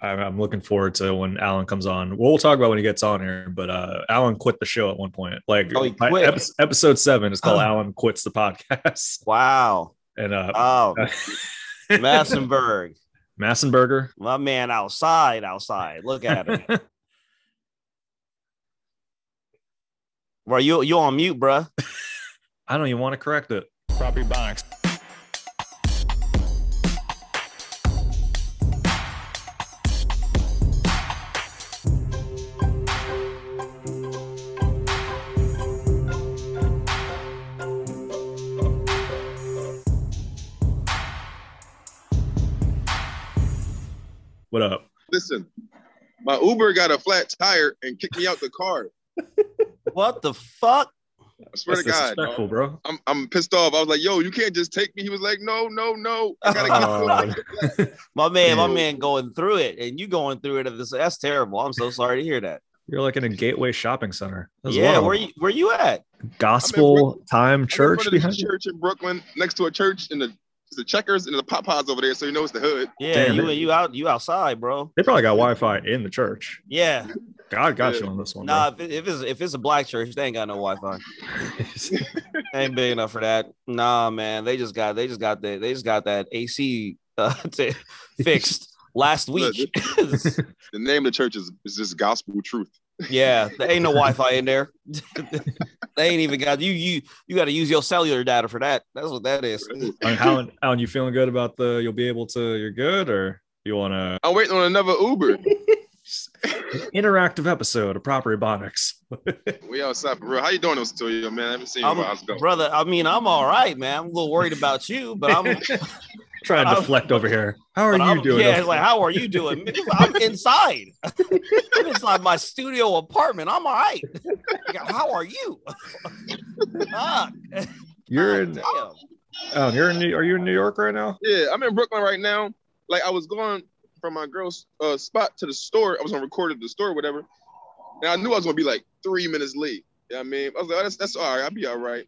I'm, I'm looking forward to when Alan comes on. We'll talk about when he gets on here, but uh, Alan quit the show at one point. Like Oh, my epi- episode seven is called Oh. Alan quits the podcast, Wow. and uh, Oh, Massenberg, Massenberger. my man outside, outside. Look at him. Bro, you you on mute, bruh. I don't even want to correct it. Property Bonics. My Uber got a flat tire and kicked me out the car. What the fuck? I swear That's to God, disrespectful, dog. bro. I'm I'm pissed off. I was like, "Yo, you can't just take me." He was like, "No, no, no. I gotta get to Oh. My man, my man going through it, and you going through it. This that's terrible. I'm so sorry to hear that. you're like in a gateway shopping center. There's Yeah, of where you where you at? gospel time I'm in church front of behind you. church in Brooklyn, next to a church in the the checkers and the pop pods over there, so you know it's the hood. Yeah, Damn you it. you out you outside, bro. They probably got Wi-Fi in the church. Yeah, God got Yeah. you on this one. nah. If, it, if it's if it's a black church, they ain't got no Wi-Fi. ain't big enough for that. Nah, man. They just got they just got that they just got that AC uh, t- fixed last Look, week. The name of the church is, is just gospel truth. Yeah, there ain't no Wi-Fi in there. they ain't even got you. You you got to use your cellular data for that. That's what that is. I mean, how Alan, you feeling good about the? You'll be able to. You're good, or you want to I'm waiting on another Uber. interactive episode of Property Bonics? we outside for real. How you doing, Toyo, man? I haven't seen you in a I'm, while. How's it going? brother. I mean, I'm all right, man. I'm a little worried about you, but I'm. Trying to I'm- deflect over here. How are you I'm- doing? Yeah, like, how are you doing? I'm inside. I'm inside my studio apartment. I'm all right. How are you? Fuck. you're in. Damn. Oh, you're in. New, are you in New York right now? Yeah, I'm in Brooklyn right now. Like I was going from my girl's uh, spot to the store. I was on record at the store, or whatever. And I knew I was gonna be like three minutes late. You know I mean? I was like, oh, that's that's all right. I'll be all right.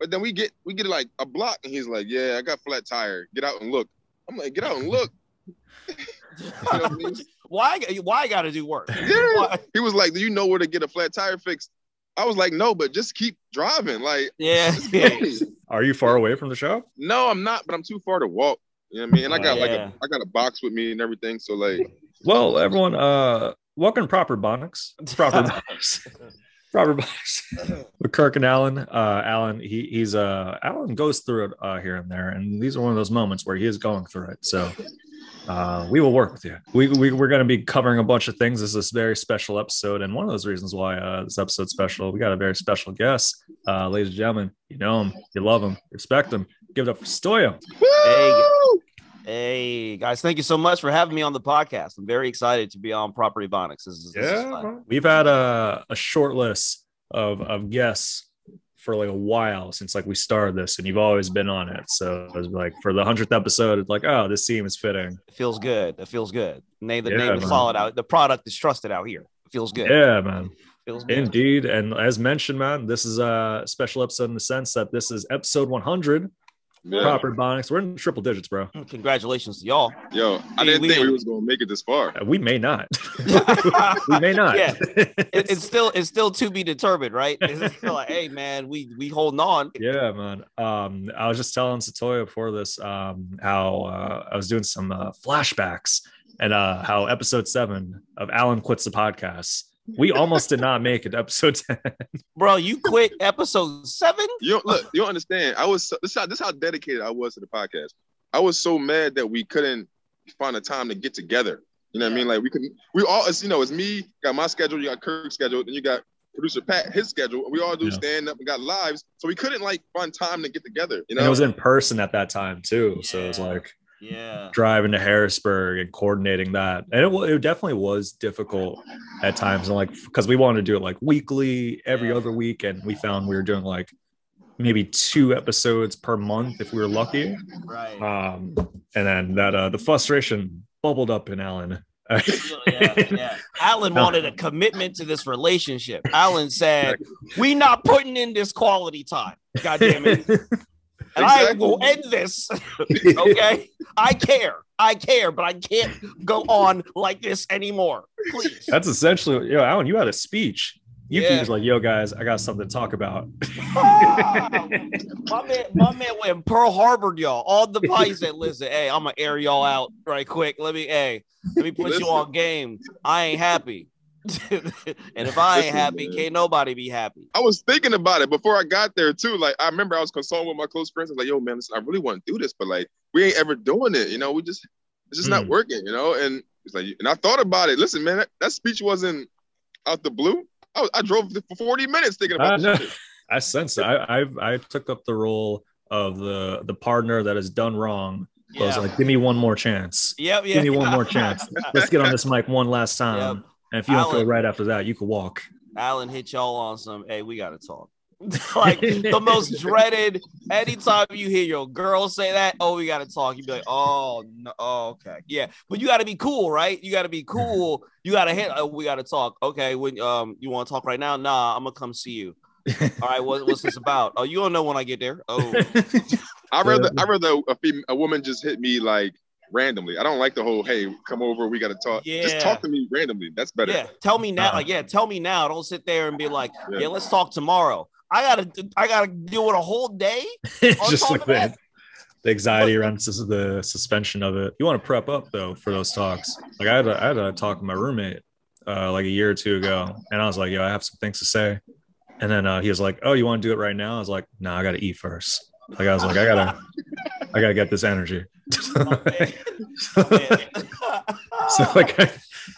But then we get we get like a block, and he's like, yeah, I got flat tire. Get out and look. I'm like, get out and look. You know what I mean? why? Why I got to do work? Yeah. Why- He was like, do you know where to get a flat tire fixed? I was like, no, but just keep driving. Like, Yeah. Are you far away from the show? no, I'm not, but I'm too far to walk. You know what I mean? And I got like Yeah. a I got a box with me and everything. So like, Well, everyone, uh, welcome Proper Bonics. Proper Bonics. Proper Bonics. With Kirk and Alan. Uh, Alan, he he's uh Alan goes through it uh here and there, and these are one of those moments where he is going through it. So uh we will work with you. We, we we're gonna be covering a bunch of things. This is this very special episode, and one of those reasons why uh this episode's special, we got a very special guest. Uh ladies and gentlemen, you know him, you love him, respect him. Give it up for Stoya. Hey, woo! Hey guys, thank you so much for having me on the podcast. I'm very excited to be on Property Bonics. This is, this is fun. We've had a, a short list of, of guests for like a while since like we started this, and you've always been on it. So it was like for the hundredth episode, it's like, oh, this seam is fitting. It feels good. It feels good. Name the Yeah, name is solid out. The product is trusted out here. It feels good. Yeah, man. feels good. Indeed. And as mentioned, man, this is a special episode in the sense that this is episode 100, Yeah. proper Bonics. We're in triple digits, bro. Congratulations to y'all. Yo, I didn't we think we was gonna make it this far. Uh, We may not. we may not. Yeah. It- it's still it's still to be determined, right? It's still like, hey man, we we holding on. Yeah, man. Um, I was just telling Satoya before this um, how uh, I was doing some uh, flashbacks and uh, how episode seven of Alan quits the podcast. We almost did not make it episode ten. Bro, you quit episode seven? You don't, look, you don't understand. I was so, this how this how dedicated I was to the podcast. I was so mad that we couldn't find a time to get together. You know what I mean? Like we couldn't. We all, it's, you know, it's me got my schedule. You got Kirk's schedule, then you got producer Pat his schedule. We all do Yeah. stand up and got lives, so we couldn't like find time to get together. You and know, it was in person at that time too. So it was like Yeah. driving to Harrisburg and coordinating that. And it, it definitely was difficult at times. And like, because we wanted to do it like weekly, every Yeah. other week. And we found we were doing like maybe two episodes per month if we were lucky. Right. um, and then that uh, the frustration bubbled up in Alan. yeah, yeah. Alan wanted a commitment to this relationship. Alan said, "We not putting in this quality time." God damn it! and I will end this. okay, I care, I care, but I can't go on like this anymore. Please. That's essentially, yo, Alan, you had a speech. You Yeah. was like, yo, guys, I got something to talk about. Ah, my man, my man went Pearl Harbor, y'all. All the pies said, "Listen, hey, I'm gonna air y'all out right quick. Let me, hey, let me put Listen. you on game. I ain't happy, and if I ain't happy, man. can't nobody be happy." I was thinking about it before I got there too. Like I remember I was consulting with my close friends. I was like, "Yo, man, listen, I really want to do this, but like we ain't ever doing it. You know, we just it's just not Mm. working. You know." And it's like, and I thought about it. Listen, man, that, that speech wasn't out the blue. I, was, I drove for 40 minutes thinking about know. this shit. I sense it. I, I've I took up the role of the the partner that has done wrong. So I was like, give me one more chance. Yep. Yeah. Give me one more chance. Let's get on this mic one last time. Yep. And if you don't feel right after that, you can walk. Alan hit y'all on some. Hey, we gotta talk. like the most dreaded. Anytime you hear your girl say that, oh, we gotta talk. You'd be like, oh no, oh, okay, yeah. But you gotta be cool, right? You gotta be cool. You gotta hit. Oh, we gotta talk. Okay, when um, you want to talk right now? Nah, I'm gonna come see you. All right, what, what's this about? Oh, you don't know when I get there. Oh, I rather I rather a, fem- a woman just hit me like randomly. I don't like the whole "Hey, come over, we got to talk." Yeah. Just talk to me randomly. That's better. yeah. Tell me now. Like, yeah, tell me now. Don't sit there and be like, Yeah. yeah, let's talk tomorrow. I gotta, I gotta deal with a whole day. Just like that- that. The anxiety around sus- the suspension of it. You want to prep up though for those talks. Like I had a, I had a talk with my roommate uh, like a year or two ago, and I was like, "Yo, I have some things to say." And then uh, he was like, "Oh, you want to do it right now?" I was like, "No, I got to eat first. Like I was like, "I gotta, I gotta get this energy." so like, I,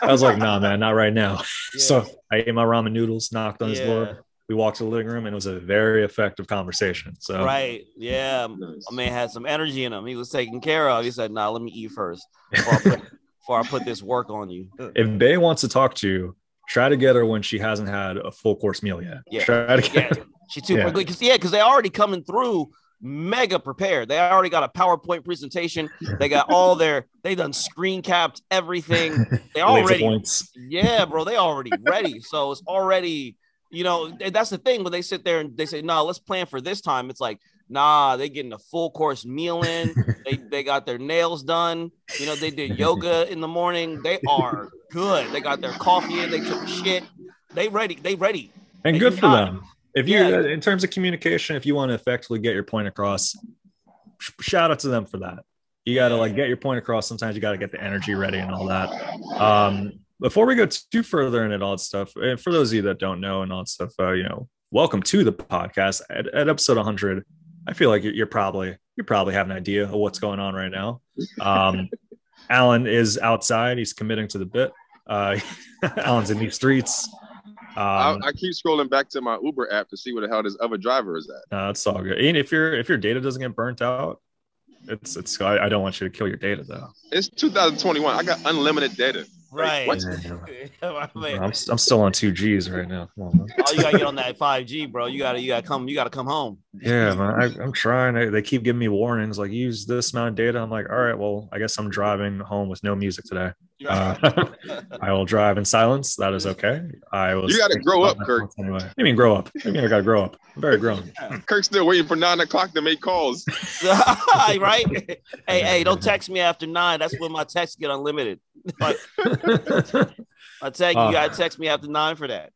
I was like, "Nah, man, not right now." So I ate my ramen noodles, knocked on his Yeah. door. We walked to the living room, and it was a very effective conversation. So Right. Yeah. Nice. My man had some energy in him. He was taken care of. He said, "Nah, let me eat first before I put, before I put this work on you." if Bay wants to talk to you, try to get her when she hasn't had a full course meal yet. Yeah. Try to get Yeah, her. she too Yeah. quickly because yeah, because they're already coming through mega prepared. They already got a PowerPoint presentation. They got all their they done screen capped everything. They already yeah, bro. They already ready. So it's already, you know, that's the thing when they sit there and they say, "No, let's plan for this time." It's like, nah, they getting a full course meal in. they they got their nails done. You know, they did yoga in the morning. They are good. They got their coffee in. They took a shit. They ready. They ready. and And good for them. If you, Yeah. in terms of communication, if you want to effectively get your point across, shout out to them for that. You got to like get your point across. Sometimes you got to get the energy ready and all that. Um, before we go too further into all that stuff, and for those of you that don't know and all that stuff, uh, you know, welcome to the podcast at, at episode 100. I feel like you're, you're probably you probably have an idea of what's going on right now. Um, Alan is outside. He's committing to the bit. Uh, Alan's in these streets. I, Um, I keep scrolling back to my Uber app to see where the hell this other driver is at. no, it's all good. And if your if your data doesn't get burnt out, it's it's. I, I don't want you to kill your data though. It's 2021. I got unlimited data. Right. what? My man. I'm, s- I'm still on two Gs right now. Come on. Oh, you gotta get on that 5G, bro. You gotta, you gotta come, you gotta come home. Yeah, man. I, I'm trying. I, they keep giving me warnings like use this amount of data. I'm like, all right, well, I guess I'm driving home with no music today. Uh, I will drive in silence. That is okay. I was. You gotta grow up, Kirk. Anyway, what do you mean grow up? What do you mean I gotta grow up? I'm very grown. Kirk's still waiting for nine o'clock to make calls. right? Hey, hey, don't text me after nine. That's when my texts get unlimited. I tell you, Uh. you gotta text me after nine for that.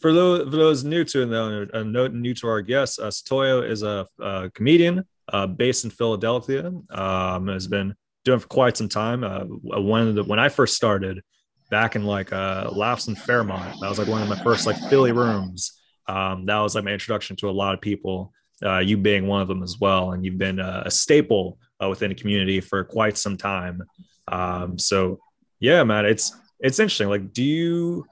For those for those new to though, a note new to our guests, uh, Satoyo is a, a comedian uh, based in Philadelphia. Um, has been doing for quite some time. Uh, when the, when I first started back in like uh, Laughs in Fairmont, that was like one of my first like Philly rooms. Um, that was like my introduction to a lot of people. Uh, you being one of them as well, and you've been uh, a staple uh, within the community for quite some time. Um, so yeah, man, it's it's interesting. Like, do you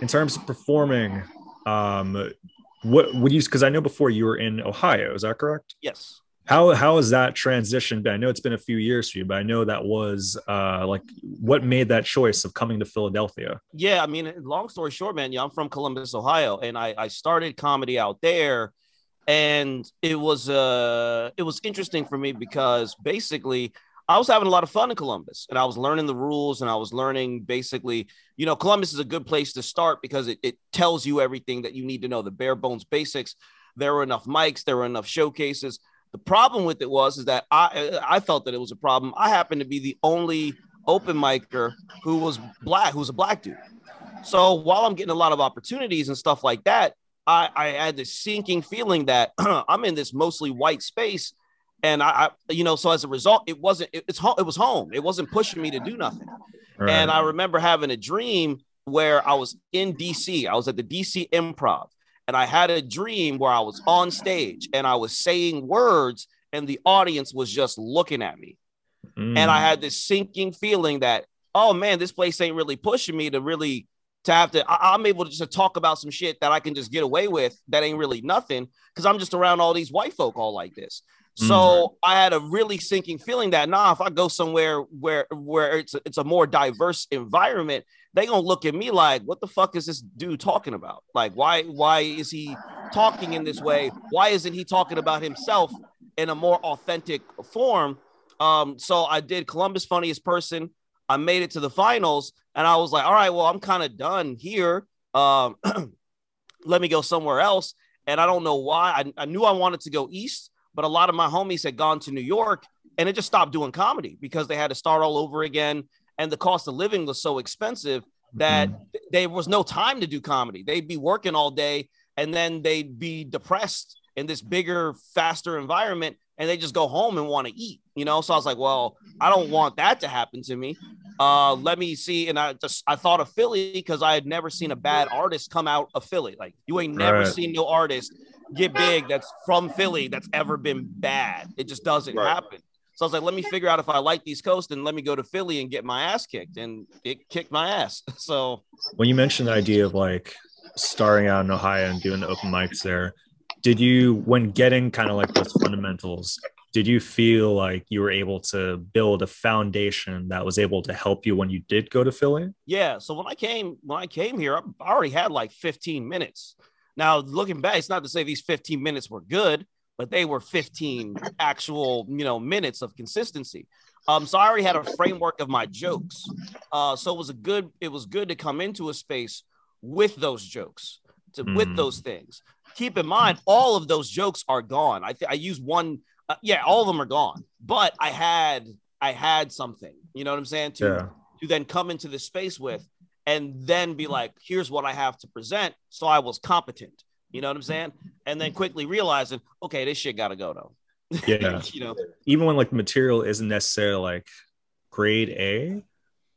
in terms of performing um what would you because i know before you were in ohio is that correct Yes. How how has that transition been i know it's been a few years for you but i know that was uh like what made that choice of coming to philadelphia Yeah, I mean, long story short, man, yeah, I'm from Columbus, Ohio, and I, I started comedy out there, and it was uh it was interesting for me because basically I was having a lot of fun in Columbus, and I was learning the rules, and I was learning basically, you know, Columbus is a good place to start because it, it tells you everything that you need to know, the bare bones basics. There were enough mics. There were enough showcases. The problem with it was is that I I felt that it was a problem. I happened to be the only open micer who was black, who was a black dude. So while I'm getting a lot of opportunities and stuff like that, I, I had this sinking feeling that I'm in this mostly white space. And I, I, you know, so as a result, it wasn't, it, it's home, it was home. It wasn't pushing me to do nothing. Right. And I remember having a dream where I was in DC. I was at the DC improv and I had a dream where I was on stage and I was saying words and the audience was just looking at me. Mm. And I had this sinking feeling that, oh man, this place ain't really pushing me to really to have to. I, am able to just talk about some shit that I can just get away with that ain't really nothing because I'm just around all these white folk all like this. So Mm. I had a really sinking feeling that nah, if I go somewhere where where it's a, it's a more diverse environment, they gonna look at me like, what the fuck is this dude talking about? Like, why why is he talking in this way? Why isn't he talking about himself in a more authentic form? Um, so I did Columbus Funniest Person. I made it to the finals, and I was like, all right, well, I'm kind of done here. Um, let me go somewhere else. And I don't know why. I, I knew I wanted to go east, but a lot of my homies had gone to New York and it just stopped doing comedy because they had to start all over again. And the cost of living was so expensive that Mhm. there was no time to do comedy. They'd be working all day and then they'd be depressed in this bigger, faster environment and they just go home and want to eat, you know? So I was like, well, I don't want that to happen to me. Uh, let me see. And I just, I thought of Philly because I had never seen a bad artist come out of Philly. Like you ain't never Right. seen no artist get big that's from Philly that's ever been bad. It just doesn't Right. happen. So I was like, let me figure out if I like East Coast and let me go to Philly and get my ass kicked. And it kicked my ass. So when you mentioned the idea of like starting out in Ohio and doing the open mics there, did you, when getting kind of like those fundamentals, did you feel like you were able to build a foundation that was able to help you when you did go to Philly? yeah. So when I came, when I came here, I already had like 15 minutes. Now looking back, it's not to say these 15 minutes were good, but they were 15 actual, you know, minutes of consistency. Um, so I already had a framework of my jokes. Uh, so it was a good, it was good to come into a space with those jokes, to with Mhm. those things. Keep in mind, all of those jokes are gone. I th- I use one, uh, yeah, all of them are gone. But I had, I had something. You know what I'm saying? To Yeah. to then come into the space with and then be like, here's what I have to present. So I was competent. You know what I'm saying? And then quickly realizing, okay, this shit gotta go though. Yeah. you know, Even when like the material isn't necessarily like grade A,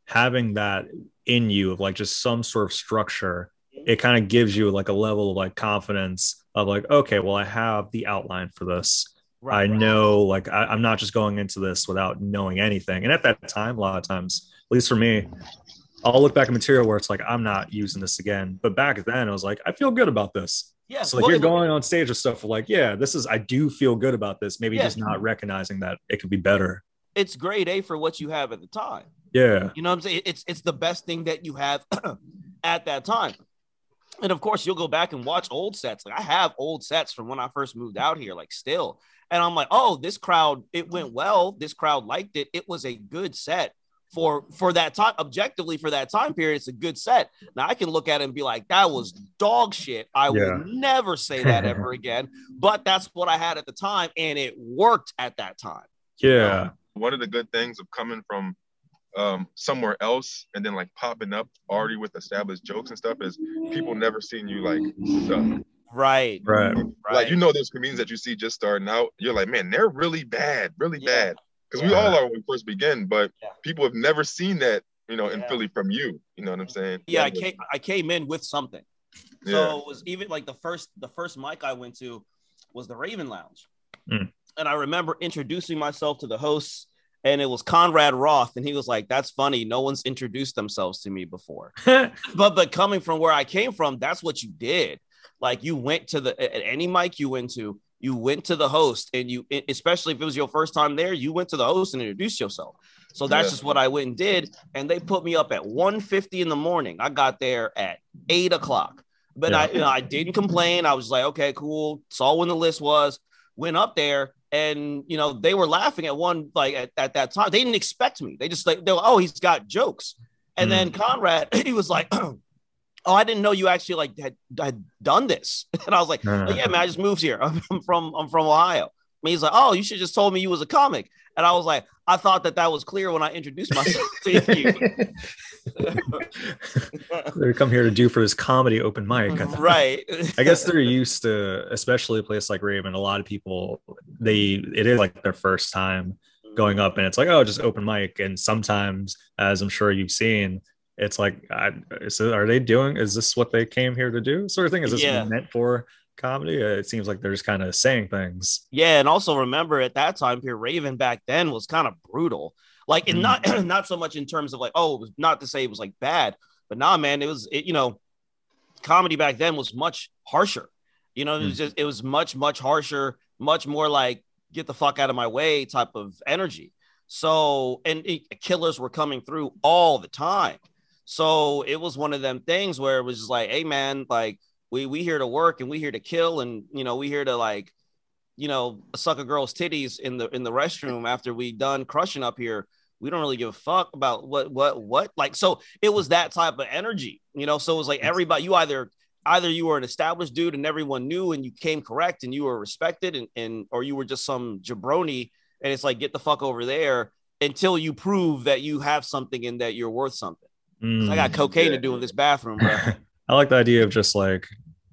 having that in you of like just some sort of structure, it kind of gives you like a level of like confidence of like, okay, well, I have the outline for this. Right, I know like I, I'm not just going into this without knowing anything. And at that time, a lot of times, at least for me, I'll look back at material where it's like I'm not using this again. But back then, I was like, I feel good about this. Yeah. So like well, you're going on stage with stuff like, yeah, this is I do feel good about this. Maybe Yeah. just not recognizing that it could be better. it's grade A for what you have at the time. Yeah. You know what I'm saying? It's it's the best thing that you have at that time. And of course, you'll go back and watch old sets. Like I have old sets from when I first moved out here, like still. And I'm like, oh, this crowd, it went well. This crowd liked it. It was a good set for for that time. Objectively, for that time period, it's a good set. Now I can look at it and be like, that was dog shit. I Yeah. will never say that ever again. But that's what I had at the time, and it worked at that time. Yeah. One of the good things of coming from um, somewhere else and then like popping up already with established jokes and stuff is people never seen you like suck. Right. Right. Like you know those comedians that you see just starting out, you're like, man, they're really bad, really Yeah. bad. Because we all are when we first begin, but Yeah. people have never seen that, you know, in Yeah. Philly from you. You know what I'm saying? Yeah, I came I came in with something. Yeah. So it was even like the first the first mic I went to was the Raven Lounge. Mm. And I remember introducing myself to the hosts and it was Conrad Roth and he was like that's funny no one's introduced themselves to me before. But but coming from where I came from that's what you did. Like you went to the at any mic you went to you went to the host and you especially if it was your first time there you went to the host and introduced yourself. So that's Yeah. just what I went and did and they put me up at 1.50 in the morning. I got there at eight o'clock. But I, you know, I didn't complain. I was like, okay, cool. Saw when the list was. Went up there, and you know, they were laughing at one like at, at that time. They didn't expect me. They just like they were, oh, he's got jokes. And mm-hmm. then Conrad, he was like, oh, I didn't know you actually like had, had done this. And I was like, Uh. "Oh, yeah, man, I just moved here. I'm from I'm from Ohio. And he's like, oh, you should just told me you was a comic. And I was like, I thought that that was clear when I introduced myself to you. they come here to do for this comedy open mic. I right. I guess they're used to, especially a place like Raven. A lot of people, they it is like their first time going up, and it's like, oh, just open mic. And sometimes, as I'm sure you've seen, it's like, I, is it, are they doing? Is this what they came here to do? Sort of thing. Is this Yeah. meant for comedy? Uh, It seems like they're just kind of saying things. Yeah, and also remember at that time here Raven back then was kind of brutal. Like, and not not so much in terms of like, oh, it was not to say it was like bad, but nah, man, it was it, you know, comedy back then was much harsher. You know, it was just it was much much harsher, much more like get the fuck out of my way type of energy. So, and it, killers were coming through all the time. So it was one of them things where it was just like, hey man, like we we here to work and we here to kill and you know we here to like you know, suck a girl's titties in the in the restroom after we done crushing up here. We don't really give a fuck about what what what like. So it was that type of energy, you know. So it was like everybody. You either either you were an established dude and everyone knew and you came correct and you were respected and and or you were just some jabroni and it's like get the fuck over there until you prove that you have something and that you're worth something. 'Cause I got Mm. cocaine to do in this bathroom, bro. I like the idea of just like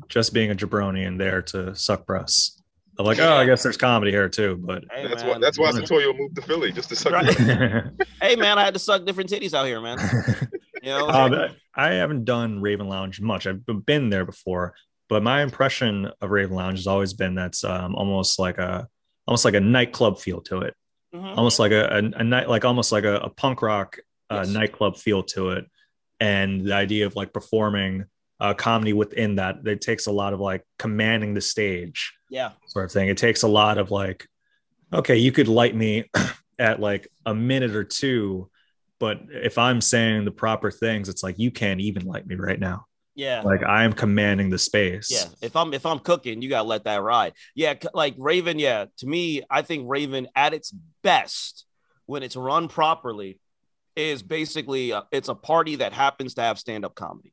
just being a jabroni and there to suck breasts. I'm like, oh, I guess there's comedy here too, but Hey, That's man. why. That's why Satoyo moved to Philly just to suck. Right. hey man, I had to suck different titties out here, man. You know, Um, I haven't done Raven Lounge much. I've been there before, but my impression of Raven Lounge has always been that's um, almost like a almost like a nightclub feel to it, Mhm. almost like a, a, a night like almost like a, a punk rock uh, Yes. nightclub feel to it, and the idea of like performing uh, comedy within that it takes a lot of like commanding the stage yeah, sort of thing. It takes a lot of like, okay, you could light me at like a minute or two, but if I'm saying the proper things, it's like you can't even light me right now. yeah. Like I am commanding the space. Yeah, if I'm if I'm cooking, you gotta let that ride. Yeah, like Raven. Yeah, to me, I think Raven at its best when it's run properly is basically uh it's a party that happens to have stand up comedy.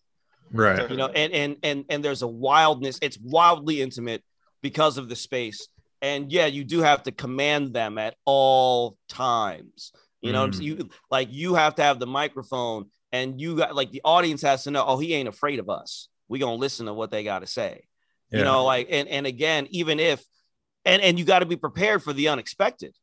Right. You know, and and and and there's a wildness. It's wildly intimate because of the space. And yeah, you do have to command them at all times. You know, Mm. you like you have to have the microphone, and you got like the audience has to know. Oh, he ain't afraid of us. We gonna listen to what they got to say you know like and and again even if and and you got to be prepared for the unexpected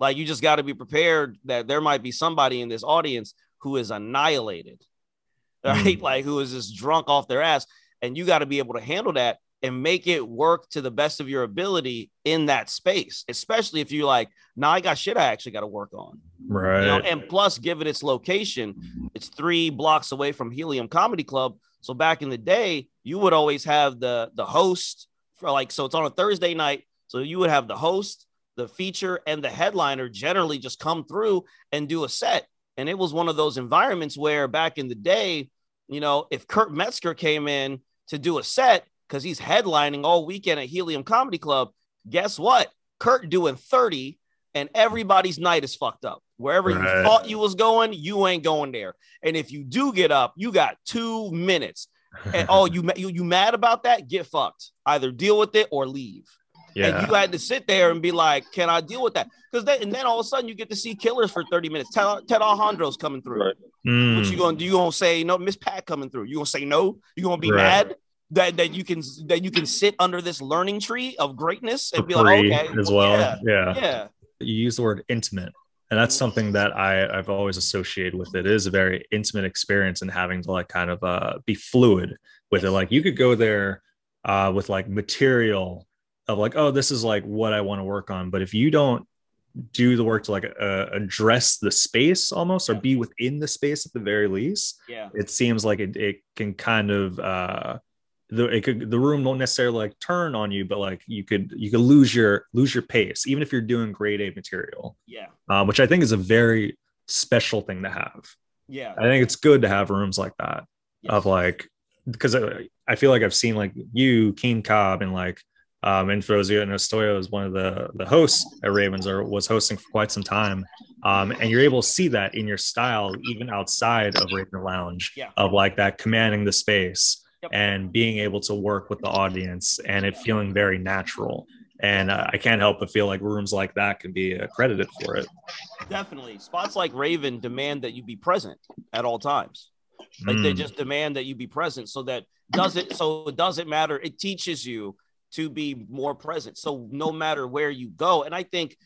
like you just got to be prepared that there might be somebody in this audience who is annihilated right Mm. like who is just drunk off their ass and you got to be able to handle that and make it work to the best of your ability in that space especially if you're like now i got shit i actually got to work on right. you know, and plus, given its location, it's three blocks away from Helium Comedy Club. So back in the day, you would always have the the host for like so it's on a Thursday night. So you would have the host, the feature, and the headliner generally just come through and do a set. And it was one of those environments where back in the day, you know, if Kurt Metzger came in to do a set because he's headlining all weekend at Helium Comedy Club, guess what? Kurt doing 30 and everybody's night is fucked up. Wherever you thought you was going, you ain't going there. And if you do get up, you got two minutes. And oh, you you you mad about that? Get fucked. Either deal with it or leave. Yeah. And you had to sit there and be like, "Can I deal with that?" Because then and then all of a sudden you get to see killers for thirty minutes. Ted, Ted Alexandro's coming through. Right. Mm. What you gonna do? You gonna say no? Miss Pat coming through. You gonna say no? You gonna be Right. mad that that you can that you can sit under this learning tree of greatness and For be like, okay, as well. yeah, yeah. yeah, you use the word intimate and that's something that I, I've always associated with it. it is a very intimate experience and having to like kind of uh, be fluid with it like you could go there uh, with like material of like oh this is like what i want to work on. But if you don't do the work to like uh, address the space almost or be within the space at the very least yeah, it seems like it, it can kind of uh the it could the room won't necessarily like turn on you but like you could you could lose your lose your pace even if you're doing grade a material yeah, uh, which i think is a very special thing to have. Yeah. i think it's good to have rooms like that Yes. of like because I, I feel like i've seen like you keen cobb and like Um, and Fozio and Ostoyo is one of the the hosts at Ravens or was hosting for quite some time. Um, and you're able to see that in your style, even outside of Raven Lounge, Yeah. of like that commanding the space Yep. and being able to work with the audience and it feeling very natural. And uh, I can't help but feel like rooms like that can be accredited for it. Definitely. Spots like Raven demand that you be present at all times. Like they Mm. just demand that you be present so that does it so it doesn't matter. It teaches you to be more present. So no matter where you go, and I think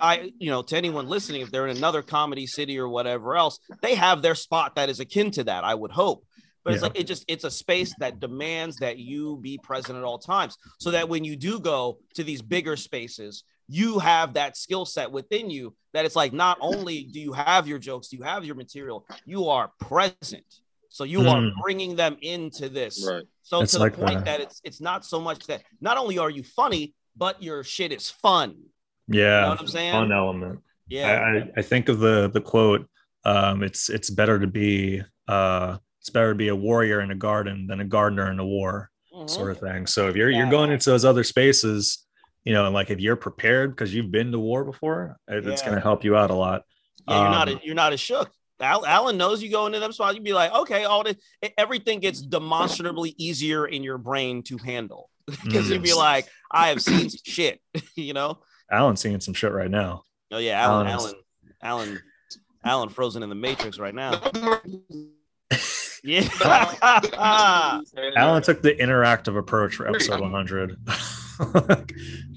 I, you know, to anyone listening, if they're in another comedy city or whatever else, they have their spot that is akin to that, I would hope. But it's like it just it's a space that demands that you be present at all times. So that when you do go to these bigger spaces, you have that skill set within you that it's like not only do you have your jokes, do you have your material, you are present. So you are Mm. bringing them into this. Right. So It's to like the point the- that it's it's not so much that not only are you funny, but your shit is fun. Yeah, You know what I'm saying? fun element. Yeah. I, I, I think of the the quote. Um, it's it's better to be uh, it's better to be a warrior in a garden than a gardener in a war, Mhm. sort of thing. So if you're Yeah. you're going into those other spaces, you know, and like if you're prepared because you've been to war before, it, it's going to help you out a lot. Yeah, you're not Um, you're not as shook. Al- Alan knows you go into them spots. You'd be like, okay, all this, everything gets demonstrably easier in your brain to handle because you'd be Mm. like, I have seen some shit, you know. Alan's seeing some shit right now. Oh yeah, Alan, Alan Alan, Alan, Alan, frozen in the Matrix right now. Yeah. Alan took the interactive approach for episode 100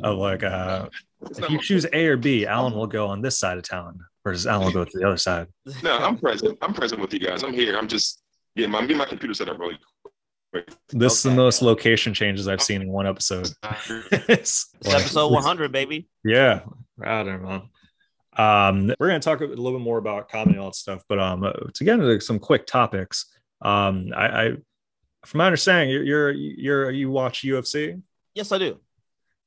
of like uh if you choose A or B, Alan will go on this side of town versus Alan will go to the other side. No, I'm present. I'm present with you guys. I'm here. I'm just getting my me and my computer set up really quick. This is the most location changes I've seen in one episode. It's It's like- episode 100, baby. Yeah, proud of man. Um, we're gonna talk a little bit more about comedy and all that stuff, but um, uh, to get into some quick topics, um, I, I from my understanding, you're, you're you're you watch UFC Yes, I do.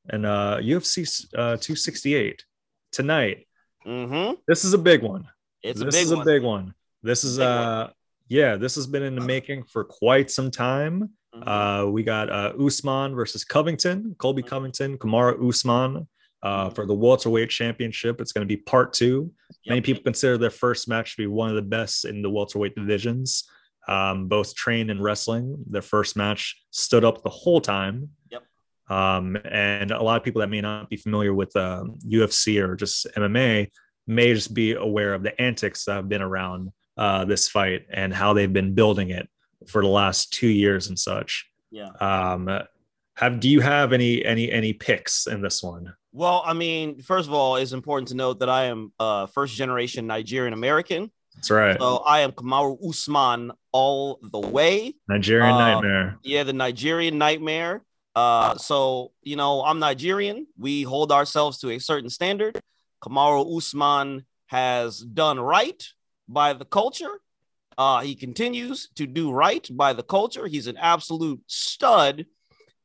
and uh, UFC uh 268 tonight. Mm-hmm. This is a big one. It's a this big is one. a big one. This is one. uh yeah, this has been in the making for quite some time. Mhm. Uh, we got uh, Usman versus Covington, Colby Mhm. Covington, Kamaru Usman uh, for the welterweight championship. It's going to be part two. Many people consider their first match to be one of the best in the welterweight divisions. Um, both trained in wrestling. Their first match stood up the whole time. Um, and a lot of people that may not be familiar with um, UFC or just MMA may just be aware of the antics that have been around uh, this fight and how they've been building it for the last two years and such. Yeah. Um, have do you have any any any picks in this one? Well, I mean, first of all, it's important to note that I am uh, first generation Nigerian American. That's right, So I am Kamaru Usman all the way. Nigerian uh, Nightmare. Yeah, the Nigerian nightmare. Uh, so you know, I'm Nigerian. We hold ourselves to a certain standard. Kamaru Usman has done right by the culture. Uh, he continues to do right by the culture. He's an absolute stud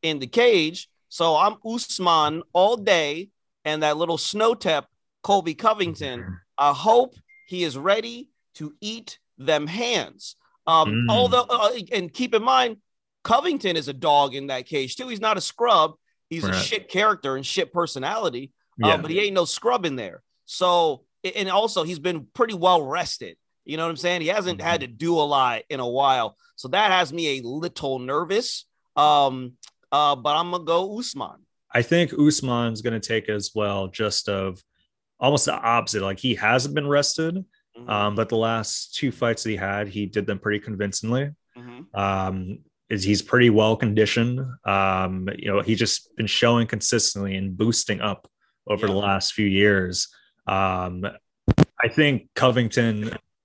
in the cage. So I'm Usman all day, and that little snow tep, Colby Covington. I hope he is ready to eat them hands. Um, Mm. although, uh, and keep in mind, Covington is a dog in that cage too. He's not a scrub. He's a shit character and shit personality. uh, Yeah, but he ain't no scrub in there. So, and also he's been pretty well rested. You know what I'm saying? He hasn't had Mm-hmm. to do a lot in a while. So that has me a little nervous. Um, uh, but I'm gonna go Usman. I think Usman's going to take as well, just of almost the opposite. Like he hasn't been rested, Mhm, um, but the last two fights that he had, he did them pretty convincingly. mhm. um is he's pretty well conditioned. Um you know he's just been showing consistently and boosting up over the last few years. Um i think covington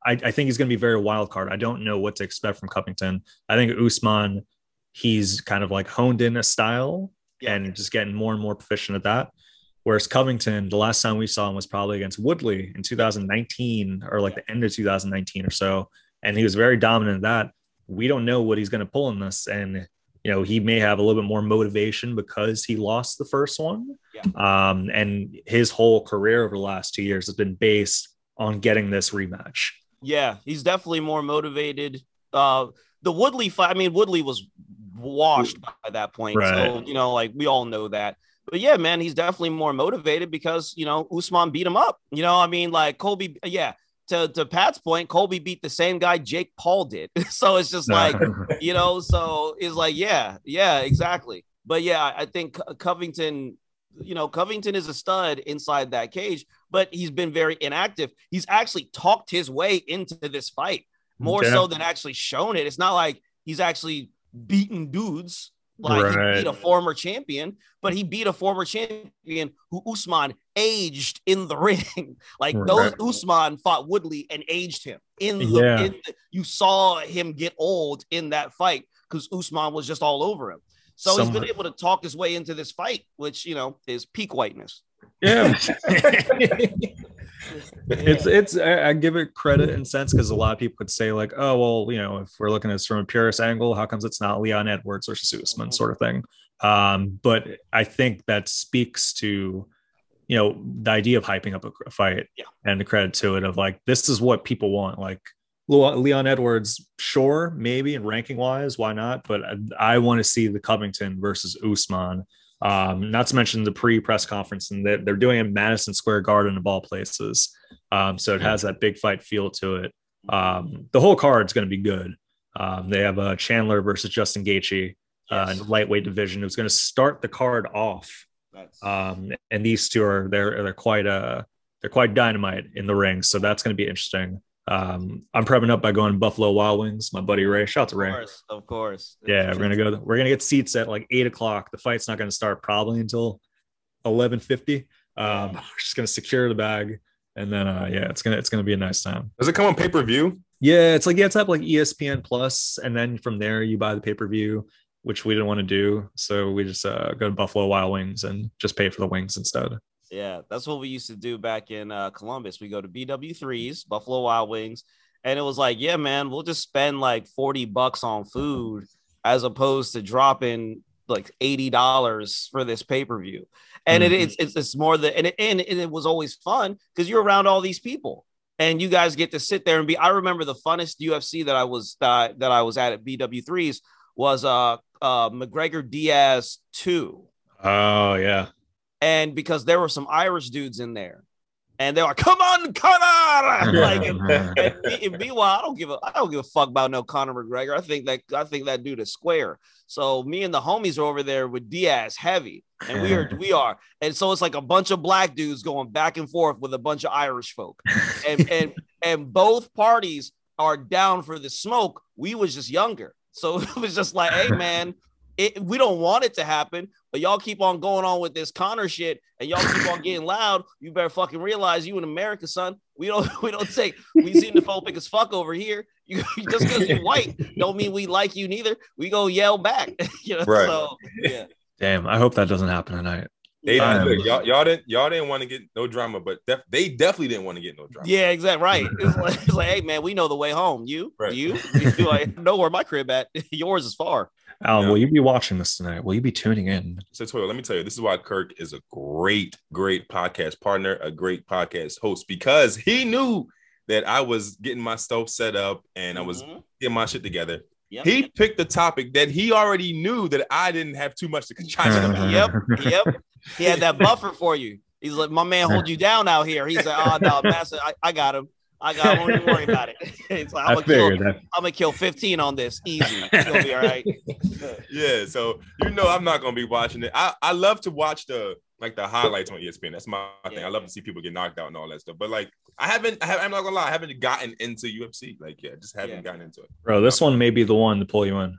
i, I think he's going to be very wild card. I don't know what to expect from covington. I think usman he's kind of like honed in a style Yeah. and just getting more and more proficient at that. Whereas covington the last time we saw him was probably against woodley in 2019 or like the end of 2019 or so. And he was very dominant in that we don't know what he's going to pull in this and you know he may have a little bit more motivation because he lost the first one Yeah. um and his whole career over the last two years has been based on getting this rematch Yeah, he's definitely more motivated. Uh, the Woodley fight. I mean, Woodley was washed by that point. Right. So you know, like we all know that. But yeah, man, he's definitely more motivated because you know Usman beat him up. You know, I mean, like Colby, yeah. To, to Pat's point, Colby beat the same guy Jake Paul did. so it's just like, you know, so it's like, yeah, yeah, exactly. But yeah, I think Covington, you know, Covington is a stud inside that cage, but he's been very inactive. He's actually talked his way into this fight more Yeah. so than actually shown it. It's not like he's actually beaten dudes like Right. he beat a former champion, but he beat a former champion who Usman aged in the ring. like those Usman fought Woodley and aged him in the, Yeah. in the you saw him get old in that fight because Usman was just all over him. So he's been able to talk his way into this fight, which you know is peak whiteness. Yeah. it's it's I, I give it credit and sense because a lot of people could say like oh well you know if we're looking at this from a purist angle how comes it's not leon edwards versus usman sort of thing um but i think that speaks to you know the idea of hyping up a, fight Yeah. and the credit to it of like this is what people want like leon edwards sure maybe in ranking wise why not but i, I want to see the covington versus usman um, not to mention the pre-press conference, and they're, they're doing it in Madison Square Garden of all places. Um, so it has that big fight feel to it. Um, the whole card's going to be good. Um, they have uh, Chandler versus Justin Gaethje uh, Yes. the lightweight division. Who's going to start the card off. Um, and these two are they're they're quite uh they're quite dynamite in the ring. So that's going to be interesting. Um, I'm prepping up by going to Buffalo Wild Wings. My buddy Ray, shout out to of Ray. course, of course. Yeah, we're gonna go. We're gonna get seats at like eight o'clock. The fight's not gonna start probably until eleven fifty. Um, we're just gonna secure the bag, and then uh, yeah, it's gonna it's gonna be a nice time. Does it come on pay per view? Yeah, it's like yeah, it's up like ESPN Plus, and then from there you buy the pay per view, which we didn't want to do, so we just uh, go to Buffalo Wild Wings and just pay for the wings instead. Yeah, that's what we used to do back in uh, Columbus. We go to BW3s, Buffalo Wild Wings, and it was like, yeah, man, we'll just spend like 40 bucks on food as opposed to dropping like $80 for this pay-per-view. And it Mhm. is it's, it's more than and it, and it, was always fun because you're around all these people and you guys get to sit there and be I remember the funnest UFC that I was that that I was at at BW3s was uh uh McGregor Diaz 2 Oh yeah, and because there were some Irish dudes in there, and they were like, "Come on, Conor!" like, and, and, and meanwhile, I don't give a I don't give a fuck about no Conor McGregor. I think that I think that dude is square. So me and the homies are over there with Diaz heavy, and we are we are, and so it's like a bunch of black dudes going back and forth with a bunch of Irish folk, and and and both parties are down for the smoke. We was just younger, so it was just like, hey man. It, we don't want it to happen, but y'all keep on going on with this Conor shit, and y'all keep on getting loud. You better fucking realize you in America, son. We don't we don't take we xenophobic as fuck over here. You just because you're white don't mean we like you neither. We go yell back, you know. Right. So yeah, damn. I hope that doesn't happen tonight. They Um, look, y'all, y'all didn't y'all didn't want to get no drama, but def- they definitely didn't want to get no drama. yeah, exactly right. It's like, it's like, hey man, we know the way home. You, Right. you, you I know where my crib at. Yours is far. Alan, Yeah. will you be watching this tonight? Will you be tuning in? So, Toyo, let me tell you, this is why Kirk is a great, great podcast partner, a great podcast host, because he knew that I was getting my stuff set up and I was Mhm. getting my shit together. Yep. He picked the topic that he already knew that I didn't have too much to chime in about. Yep, yep. He had that buffer for you. He's like, my man, hold you down out here. He's like, oh no, master, I, I got him. I got him. Don't even worry about it. It's like, I'm gonna kill, figured that. I'm gonna kill 15 on this. Easy. It's gonna be all right. Yeah, so you know I'm not gonna be watching it. I, I love to watch the like the highlights on ESPN. That's my thing. I love to see people get knocked out and all that stuff. But like I haven't I have, I'm not gonna lie, I haven't gotten into UFC. Like, yeah, just haven't Yeah. gotten into it. Bro, this one may be the one to pull you in.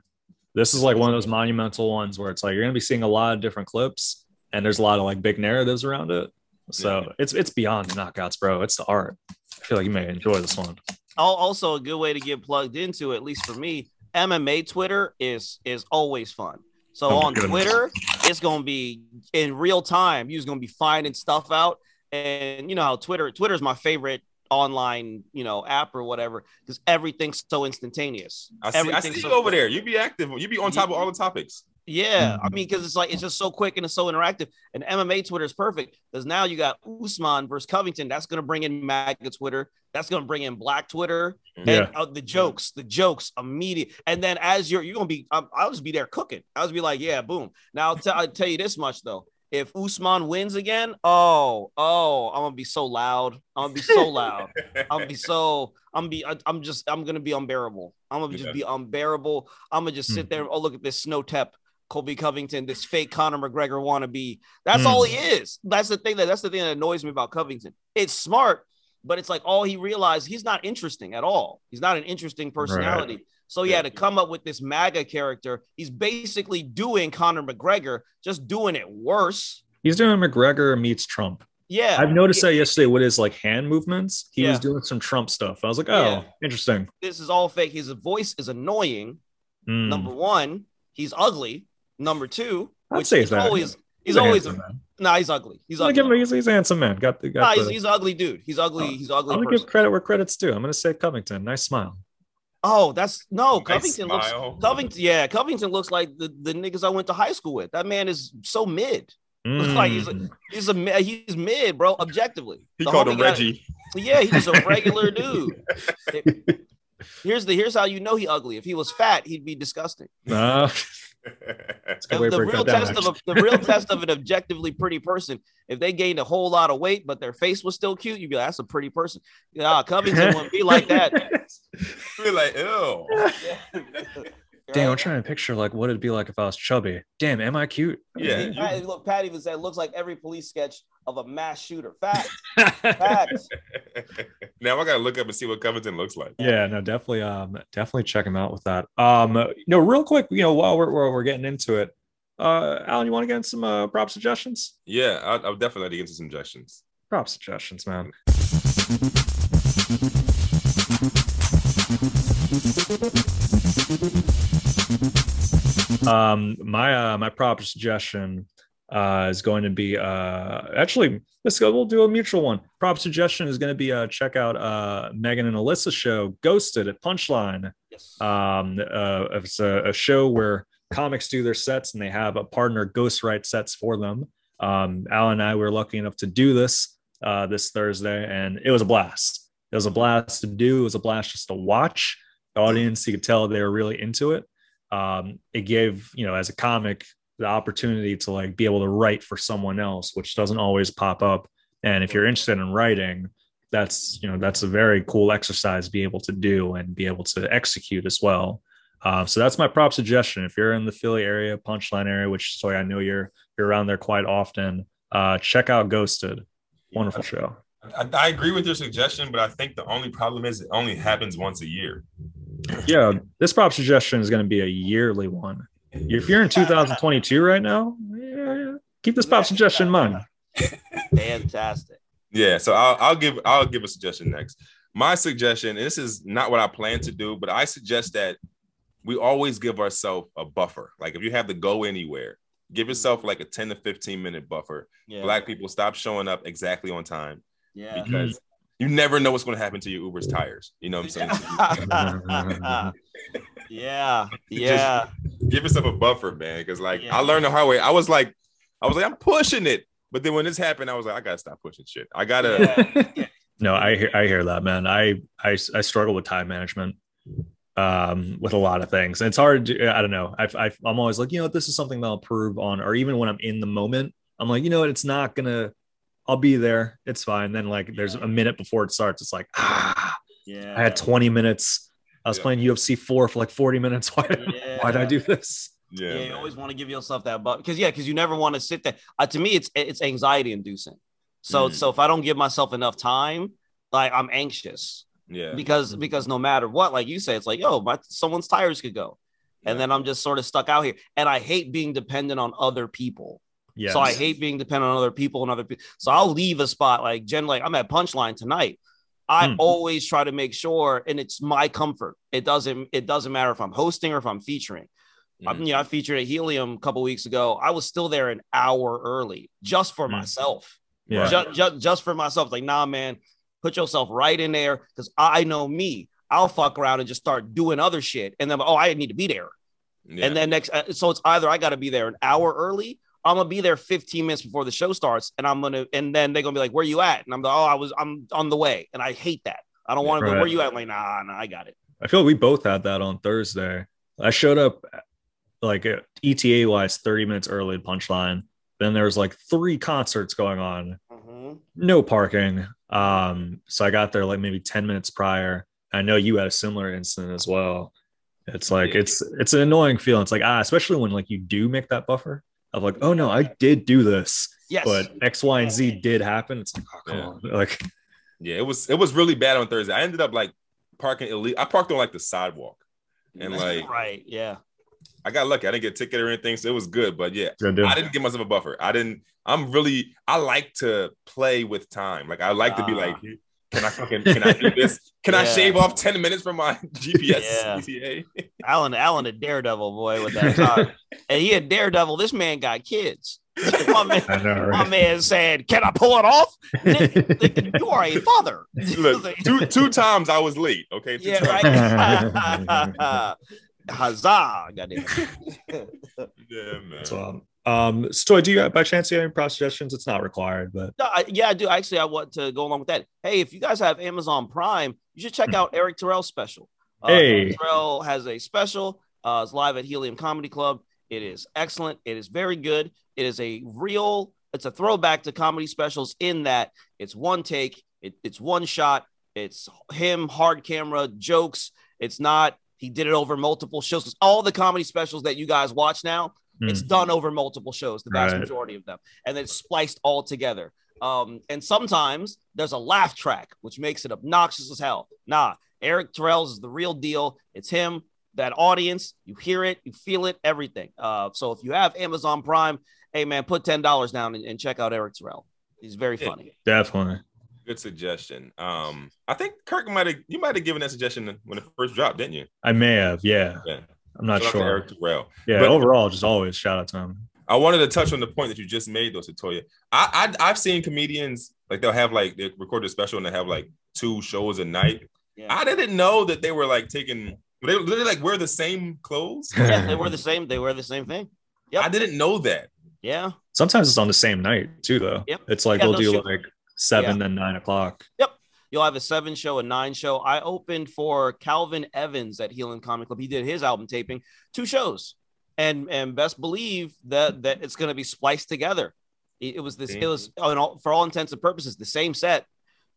This is like one of those monumental ones where it's like you're gonna be seeing a lot of different clips, and there's a lot of like big narratives around it. So Yeah. it's it's beyond the knockouts, bro. It's the art. I feel like you may enjoy this one. Also, a good way to get plugged into, at least for me, MMA Twitter is is always fun. So Oh on goodness. Twitter, it's gonna be in real time. You're just gonna be finding stuff out, and you know how Twitter Twitter is my favorite online you know app or whatever because everything's so instantaneous. I see I Everything's see so you over quick. there. You be active, you be on top of all the topics. Yeah, I mean, because it's like it's just so quick and it's so interactive. And MMA Twitter is perfect because now you got Usman versus Covington. That's going to bring in MAGA Twitter. That's going to bring in Black Twitter. Yeah. Uh, the jokes, the jokes, immediate. And then as you're you're gonna be, um, I'll just be there cooking. I'll just be like, yeah, boom. Now I'll, tell I'll tell you this much though. If Usman wins again, oh, oh, I'm gonna be so loud. I'm gonna be so loud. I'm gonna be so. I'm be. I'm just. I'm gonna be unbearable. I'm gonna just Yeah. be unbearable. I'm gonna just sit there. Oh, look at this snow tep. Colby Covington, this fake Conor McGregor wannabe. That's Hmm. all he is. That's the thing that that's the thing that annoys me about Covington. It's smart, but it's like all he realized he's not interesting at all. He's not an interesting personality. So he had to come up with this MAGA character. He's basically doing Conor McGregor, just doing it worse. He's doing McGregor meets Trump. Yeah. I've noticed that yesterday with his like hand movements. He Yeah. was doing some Trump stuff. I was like, oh, Yeah. interesting. This is all fake. His voice is annoying. Hmm. Number one, he's ugly. Number two, I'd which say he's that. always he's a always handsome man. nah, he's ugly. He's I'm ugly. give him, he's, he's a handsome man. Got the got Nah, the, he's, he's ugly dude. He's ugly. Oh, He's ugly I'm gonna person. give credit where credit's due. I'm gonna say Covington. Nice smile. Oh, that's no Nice Covington looks smile. Covington. Yeah, Covington looks like the, the niggas I went to high school with. That man is so mid. Looks like he's a- Mm. He's a he's mid, bro. Objectively, He The called homie him got- Reggie. Yeah, he's just a regular dude. Here's the here's how you know he ugly. If he was fat, he'd be disgusting. Uh, that's a good The, the real that down, test of a, the real test of an objectively pretty person, if they gained a whole lot of weight but their face was still cute, you'd be like, that's a pretty person. Yeah, Covington wouldn't be like that. be like, ew. Damn, I'm trying to picture like what it'd be like if I was chubby. Damn, am I cute? Yeah, See, you- Pat, look, Pat even said looks like every police sketch of a mass shooter. Facts. Facts. now I gotta look up and see what Covington looks like. yeah, no, definitely, um, definitely check him out with that. Um, no, real quick, you know, while we're while we're getting into it, uh, Alan, you want to get in some uh, prop suggestions? Yeah, I, I would definitely get into some suggestions. Prop suggestions, man. Um, my uh, my prop suggestion uh, is going to be uh, actually let's go. We'll do a mutual one. Prop suggestion is going to be uh, check out uh, Megan and Alyssa show Ghosted at Punchline. Yes. Um, uh, it's a, a show where comics do their sets and they have a partner ghostwrite sets for them. Um, Al and I were lucky enough to do this uh, this Thursday, and it was a blast. It was a blast to do. It was a blast just to watch. The audience, you could tell they were really into it. Um, it gave you know, as a comic, the opportunity to like be able to write for someone else, which doesn't always pop up. And if you're interested in writing, that's you know that's a very cool exercise to be able to do and be able to execute as well. Um, so that's my prop suggestion. If you're in the Philly area, Punchline area, which sorry, I know you're you're around there quite often, uh, check out Ghosted. Wonderful show. I, I agree with your suggestion, but I think the only problem is it only happens once a year. Yeah, this prop suggestion is going to be a yearly one. If you're in 2022 right now, yeah, keep this prop suggestion in mind. Fantastic. Yeah, so I'll, I'll give I'll give a suggestion next. My suggestion, and this is not what I plan to do, but I suggest that we always give ourselves a buffer. Like if you have to go anywhere, give yourself like a 10 to 15 minute buffer. Yeah. Black people stop showing up exactly on time Yeah. because you never know what's going to happen to your Uber's tires. You know what I'm saying? yeah. Yeah. give yourself a buffer, man. Because like Yeah. I learned the hard way. I was like, I was like, I'm pushing it. But then when this happened, I was like, I gotta stop pushing shit. I gotta Yeah. No, I hear I hear that, man. I I, I struggle with time management um with a lot of things. And It's hard to I don't know. I, I I'm always like, you know, what, this is something that I'll improve on, or even when I'm in the moment, I'm like, you know what, it's not gonna. I'll be there. It's fine. Then like, there's a minute before it starts. It's like, ah, Yeah. I had 20 minutes. I was Yeah. playing UFC four for like 40 minutes. Why why did I do this? yeah. Yeah, you always want to give yourself that but because yeah, because you never want to sit there. Uh, to me, it's it's anxiety inducing. So Mm. so if I don't give myself enough time, like I'm anxious yeah. because because no matter what, like you say, it's like yo, my someone's tires could go, and then I'm just sort of stuck out here. And I hate being dependent on other people. Yeah. So I hate being dependent on other people and other people. So I'll leave a spot like Jen, like I'm at Punchline tonight. I Hmm. always try to make sure, and it's my comfort. It doesn't it doesn't matter if I'm hosting or if I'm featuring. I, Mhm. you know, I featured at Helium a couple weeks ago. I was still there an hour early just for Mm. myself. Yeah. Just, just, just for myself. Like, nah, man, put yourself right in there because I know me. I'll fuck around and just start doing other shit. And then, oh, I need to be there. Yeah. And then next, uh, so it's either I got to be there an hour early. I'm gonna be there 15 minutes before the show starts, and I'm gonna, and then they're gonna be like, "Where you at?" And I'm like, "Oh, I was, I'm on the way," and I hate that. I don't want to go. Right. Where you at? I'm like, nah, nah, I got it. I feel we both had that on Thursday. I showed up like uh, ETA wise 30 minutes early to punchline. Then there was like three concerts going on, no parking. Um, so I got there like maybe 10 minutes prior. I know you had a similar incident as well. It's like Yeah. it's it's an annoying feeling. It's like ah, especially when like you do make that buffer of like, oh no, I did do this, Yes, but X, Y, and Z did happen. It's like, oh come Yeah. on. Like Yeah, it was it was really bad on Thursday. I ended up like parking illegal. I parked on like the sidewalk, and like right, yeah, I got lucky. I didn't get a ticket or anything, so it was good. But yeah, good. I didn't give myself a buffer. I didn't. I'm really. I like to play with time. Like I like to be Ah. like, can I fucking can I do this? Can I shave off ten minutes from my GPS Yeah. ETA? Alan, Alan, a daredevil boy with that time, and he a daredevil. This man got kids. my man, I know, my man said, "Can I pull it off?" You are a father. Look, two two times I was late. Okay, two yeah, times. right. Huzzah! Goddamn. Yeah, man. So, um, Stoy, do you by chance you have any prop suggestions? It's not required, but No, I, yeah, I do. Actually, I want to go along with that. Hey, if you guys have Amazon Prime, you should check out Eric Terrell's special. Uh, Hey. Eric Terrell has a special. Uh, it's live at Helium Comedy Club. It is excellent. It is very good. It is a real. It's a throwback to comedy specials in that it's one take. It, it's one shot. It's him, hard camera, jokes. It's not. He did it over multiple shows. all the comedy specials that you guys watch now, it's done over multiple shows, the vast Right. majority of them, and then it's spliced all together. Um, and sometimes there's a laugh track, which makes it obnoxious as hell. Nah, Eric Terrell's is the real deal. It's him, that audience. You hear it, you feel it, everything. Uh, so if you have Amazon Prime, hey man, put ten dollars down and, and check out Eric Terrell. He's very Yeah. funny. definitely. Good suggestion. Um, I think Kirk might have you might have given that suggestion when it first dropped, didn't you? I may have, yeah. Yeah. I'm not Shout out to sure. Eric Terrell. Yeah, But- overall, just always shout out to him. I wanted to touch on the point that you just made, though, Satoya. I, I I've seen comedians like they'll have like they record a special and they have like two shows a night. Yeah, I didn't know that they were like taking they literally like wear the same clothes. yeah they wear the same. They wear the same thing. Yeah, I didn't know that. Yeah, Sometimes it's on the same night too, though. Yep. It's like Yeah, they'll they'll do shoot- like seven, then nine o'clock. You'll have a seven show, a nine show. I opened for Calvin Evans at Helium Comic Club. He did his album taping, two shows, and and best believe that that it's going to be spliced together. It, it was this. It was on all, for all intents and purposes the same set,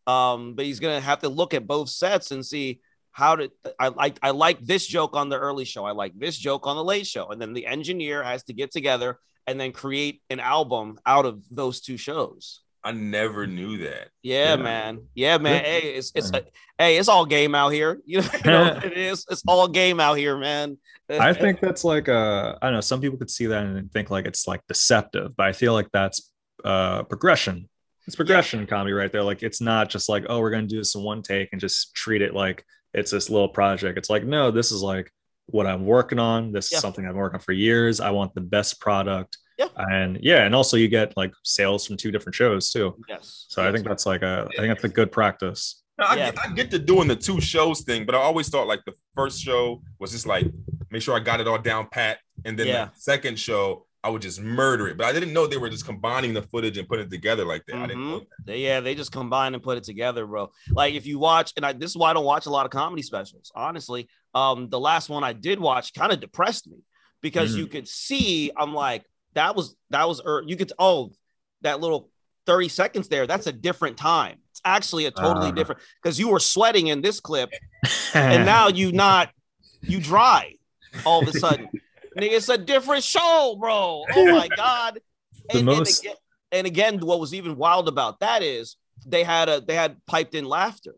um, but he's going to have to look at both sets and see how did I like I like this joke on the early show. I like this joke on the late show, and then the engineer has to get together and then create an album out of those two shows. I never knew that. Yeah, Yeah. man. Yeah, man. Hey, it's it's Yeah. hey, it's all game out here. You know, you know it is. It's all game out here, man. I think that's like uh I don't know, some people could see that and think like it's like deceptive, but I feel like that's uh progression. It's progression in comedy right there. Like it's not just like, oh, we're gonna do this in one take and just treat it like it's this little project. It's like, no, this is like what I'm working on. This Yeah. is something I've been working on for years. I want the best product. Yeah. And yeah, and also you get like sales from two different shows too. yes. So I think that's like a I think that's a good practice. No, I, Yeah. get, I get to doing the two shows thing, but I always thought like the first show was just like make sure I got it all down pat, and then Yeah. the second show I would just murder it. But I didn't know they were just combining the footage and putting it together like that. I didn't know. Mhm. They, yeah, they just combine and put it together, bro. Like if you watch, and I this is why I don't watch a lot of comedy specials. Honestly, um, the last one I did watch kind of depressed me because Mhm. you could see I'm like that was that was er, you could oh that little 30 seconds there that's a different time. It's actually a totally Uh. different because you were sweating in this clip and now you not you dry all of a sudden. Nigga, it's a different show, bro. Oh my god. The And, most- and, again, and again, what was even wild about that is they had a they had piped in laughter.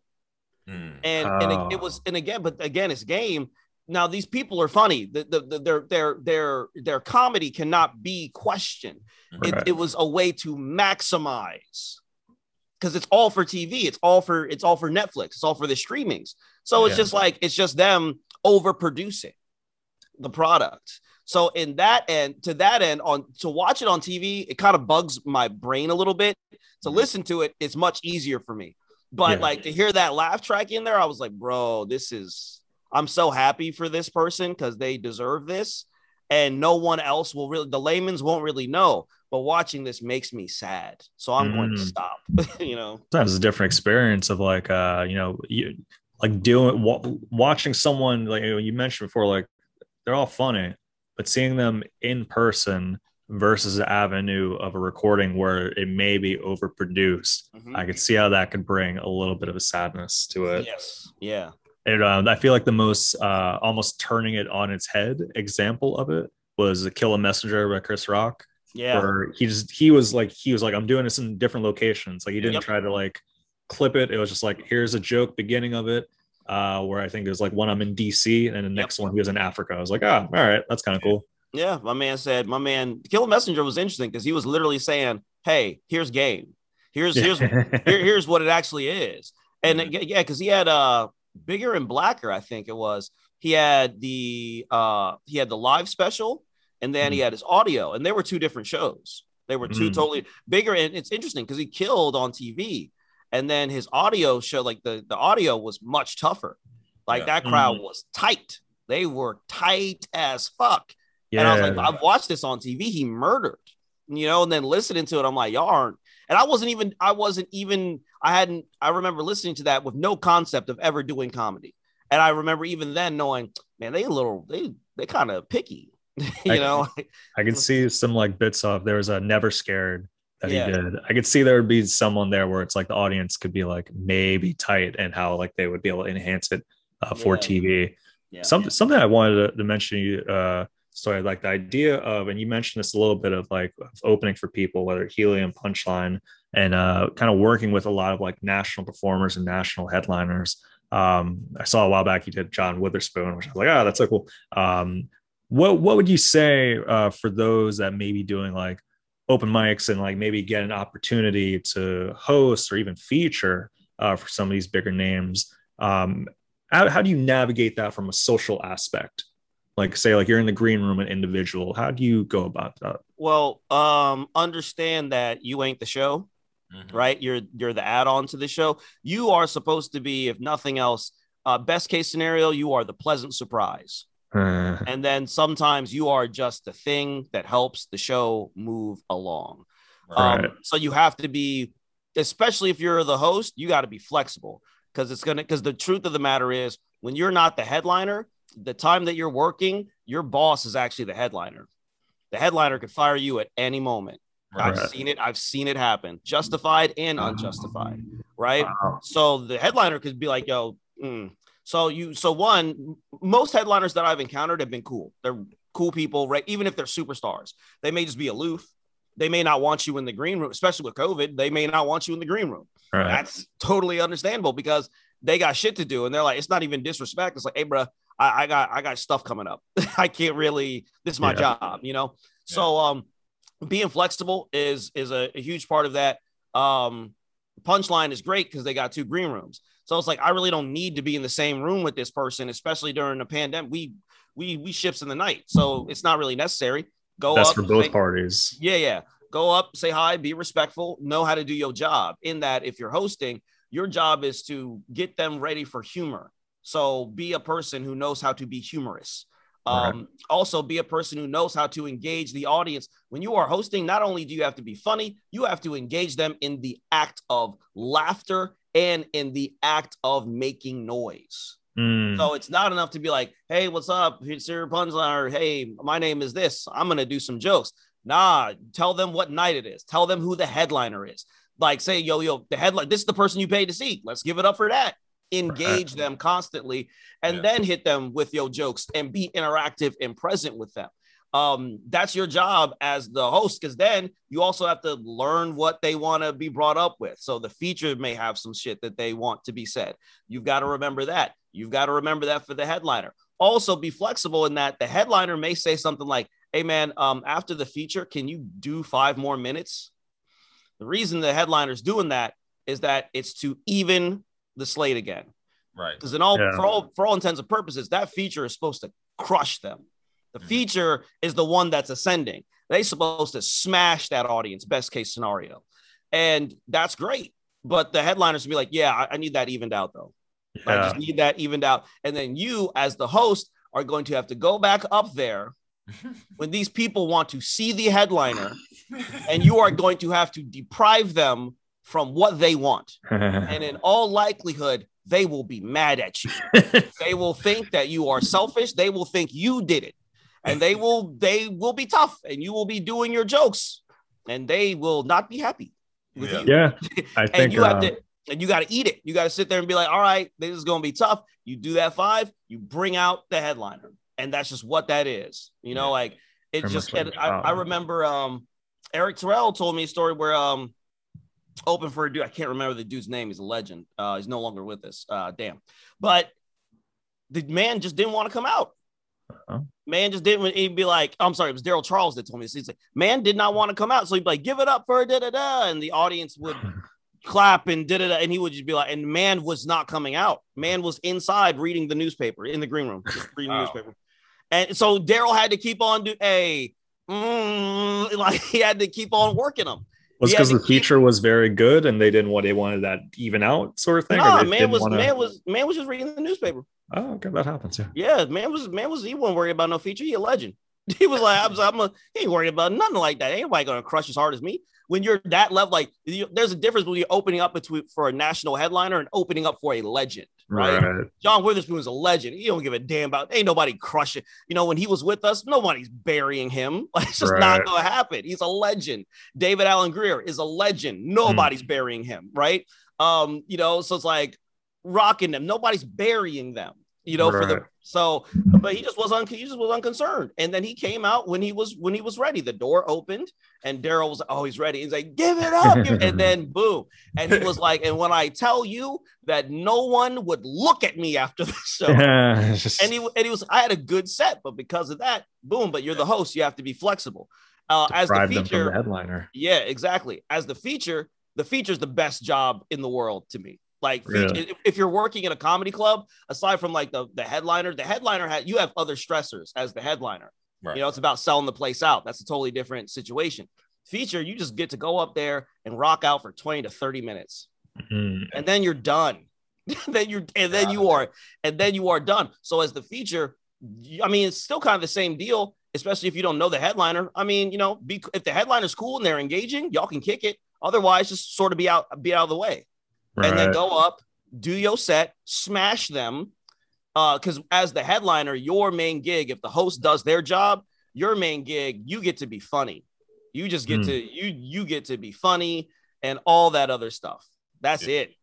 Mm. And and it, it Oh. was and again, but again, it's game. Now these people are funny. The, the, the, their their their their comedy cannot be questioned. It, Right. it was a way to maximize because it's all for TV. It's all for it's all for Netflix. It's all for the streamings. So it's Yeah. just like it's just them overproducing the product. So in that end, to that end, on to watch it on TV, it kind of bugs my brain a little bit. To mm-hmm. listen to it, it's much easier for me. But Yeah. like to hear that laugh track in there, I was like, bro, this is I'm so happy for this person because they deserve this. and no one else will really the layman's won't really know. But watching this makes me sad, so I'm going to Mm. stop. you know, sometimes it's a different experience of like uh you know you like doing wa- watching someone like you mentioned before like they're all funny but seeing them in person versus the avenue of a recording where it may be overproduced Mhm. i could see how that could bring a little bit of a sadness to it yes, yeah, and um, i feel like the most uh almost turning it on its head example of it was kill a messenger by chris rock yeah, where he just he was like he was like i'm doing this in different locations like he didn't Yep. try to like clip it it was just like here's a joke beginning of it uh where i think there's like one i'm in dc and the next one he was in africa i was like oh all right that's kind of cool yeah. My man said, my man, Kill a Messenger was interesting because he was literally saying, "Hey, here's game. Here's here's here, here's what it actually is." And yeah, because he had uh bigger and blacker, I think it was. He had the uh he had the live special, and then he had his audio, and they were two different shows. They were two Mm. totally bigger, and it's interesting because he killed on TV, and then his audio show, like the the audio was much tougher. Like Yeah. that crowd was tight. They were tight as fuck. yeah And I was like, I've watched this on TV. He murdered, you know, and then listening to it, I'm like, y'all aren't. And I wasn't even, I wasn't even, I hadn't, I remember listening to that with no concept of ever doing comedy. And I remember even then knowing, man, they a little, they, they kind of picky, you I- know? i could see some like bits of there was a never scared that Yeah. he did i could see there would be someone there where it's like the audience could be like maybe tight and how like they would be able to enhance it uh, for Yeah. tv Yeah. something something I wanted to, to mention you uh sorry like the idea of and you mentioned this a little bit of like of opening for people whether helium punchline and uh kind of working with a lot of like national performers and national headliners. Um I saw a while back you did John Witherspoon which I was like ah that's so cool. Um what what would you say uh for those that may be doing like open mics and like maybe get an opportunity to host or even feature uh, for some of these bigger names? Um how, how do you navigate that from a social aspect? Like say like you're in the green room an individual how do you go about that? Well, um, understand that you ain't the show. Mhm. right? You're you're the add-on to the show. You are supposed to be, if nothing else, uh, best case scenario, you are the pleasant surprise, and then sometimes you are just the thing that helps the show move along. Um, so you have to be, especially if you're the host, you got to be flexible because it's gonna. Because the truth of the matter is, when you're not the headliner, the time that you're working, your boss is actually the headliner. The headliner could fire you at any moment. I've seen it. I've seen it happen, justified and unjustified. Right. wow. So the headliner could be like, "Yo." mm. So you. So one, most headliners that I've encountered have been cool. They're cool people, right? Even if they're superstars, they may just be aloof. They may not want you in the green room, especially with COVID. They may not want you in the green room. Right. That's totally understandable because they got shit to do, and they're like, it's not even disrespect. It's like, hey, bro, I, I got I got stuff coming up. I can't really. This is my Yeah. job, you know. So um, being flexible is is a, a huge part of that. Um, punchline is great because they got two green rooms. So it's like I really don't need to be in the same room with this person, especially during the pandemic. We we we ships in the night, so it's not really necessary. Go that's up for both say- parties yeah, yeah. Go up, say hi, be respectful, know how to do your job. In that, if you're hosting, your job is to get them ready for humor. So be a person who knows how to be humorous. Um, Also, be a person who knows how to engage the audience. When you are hosting, not only do you have to be funny, you have to engage them in the act of laughter and in the act of making noise. Mm, So it's not enough to be like, hey, what's up? It's your punchline, or hey, my name is this. I'm gonna do some jokes. Nah, tell them what night it is. Tell them who the headliner is. Like, say, yo, yo, the headline, this is the person you paid to see. Let's give it up for that. Engage them constantly and Yeah. then hit them with your jokes and be interactive and present with them. Um, that's your job as the host, because then you also have to learn what they want to be brought up with. So the feature may have some shit that they want to be said. You've got to remember that. You've got to remember that for the headliner. Also, be flexible in that the headliner may say something like, "Hey, man, um, after the feature, can you do five more minutes?" The reason the headliner's doing that is that it's to even the slate again. Right. Because in all Yeah. for all for all intents and purposes, that feature is supposed to crush them. The Mhm. feature is the one that's ascending. They're supposed to smash that audience, best case scenario. And that's great. But the headliners will be like, yeah, I, I need that evened out though. I just need that evened out. And then you, as the host, are going to have to go back up there when these people want to see the headliner and you are going to have to deprive them from what they want. And in all likelihood, they will be mad at you. they will think that you are selfish. They will think you did it. And they will they will be tough and you will be doing your jokes and they will not be happy with Yeah. you. yeah, I And think you have uh, to and you got to eat it. You got to sit there and be like, all right, this is going to be tough. You do that five, you bring out the headliner. And that's just what that is. You know, Yeah. like it Pretty just, like I, I remember um, Eric Terrell told me a story where um, open for a dude. I can't remember the dude's name. He's a legend. Uh, he's no longer with us. Uh, damn. But the man just didn't want to come out. Uh-huh. Man just didn't. He'd be like, I'm sorry, it was Daryl Charles that told me this. He's like, man did not want to come out. So he'd be like, give it up for da da da. And the audience would clap and da da da. And he would just be like, and man was not coming out. Man was inside reading the newspaper in the green room, just reading the newspaper. And so Daryl had to keep on do a mm, like he had to keep on working them. Was because the keep- feature was very good and they didn't want they wanted that even out sort of thing. Nah, man was wanna- man was man was just reading the newspaper. Oh, okay, that happens. Yeah. Yeah, man was man was he wasn't worried about no feature. He a legend. He was like, I'm, I'm a, he ain't worried about nothing like that. Ain't nobody gonna crush as hard as me. When you're that level, like you, there's a difference when you're opening up between for a national headliner and opening up for a legend, right? Right. John Witherspoon is a legend. He don't give a damn about. Ain't nobody crushing. You know, when he was with us, nobody's burying him. Like, it's just not gonna happen. He's a legend. David Alan Grier is a legend. Nobody's burying him, right? Um, you know, so it's like rocking them. Nobody's burying them. You know, for the Right. So, but he just was un, he just was unconcerned. And then he came out when he was when he was ready. The door opened, and Daryl was oh he's ready. He's like give it up, give-" and then boom, and he was like, and when I tell you that no one would look at me after the show, and he and he was I had a good set, but because of that, boom. But you're the host, you have to be flexible. Uh, as the deprive them from feature, the headliner. yeah, exactly. As the feature, the feature is the best job in the world to me. Like Really? if, you're working in a comedy club, aside from like the the headliner, the headliner had you have other stressors as the headliner. Right. You know, it's about selling the place out. That's a totally different situation. Feature, you just get to go up there and rock out for 20 to 30 minutes. Mhm. And then you're done. then you're and then you are and then you are done. So as the feature, I mean, it's still kind of the same deal, especially if you don't know the headliner. I mean, you know, be, if the headliner's cool and they're engaging, y'all can kick it. Otherwise, just sort of be out, be out of the way, and then go up, do your set, smash them. Because as the headliner, your main gig, if the host does their job, your main gig, you get to be funny. You just get Hmm. to you you get to be funny and all that other stuff. That's Yeah. it.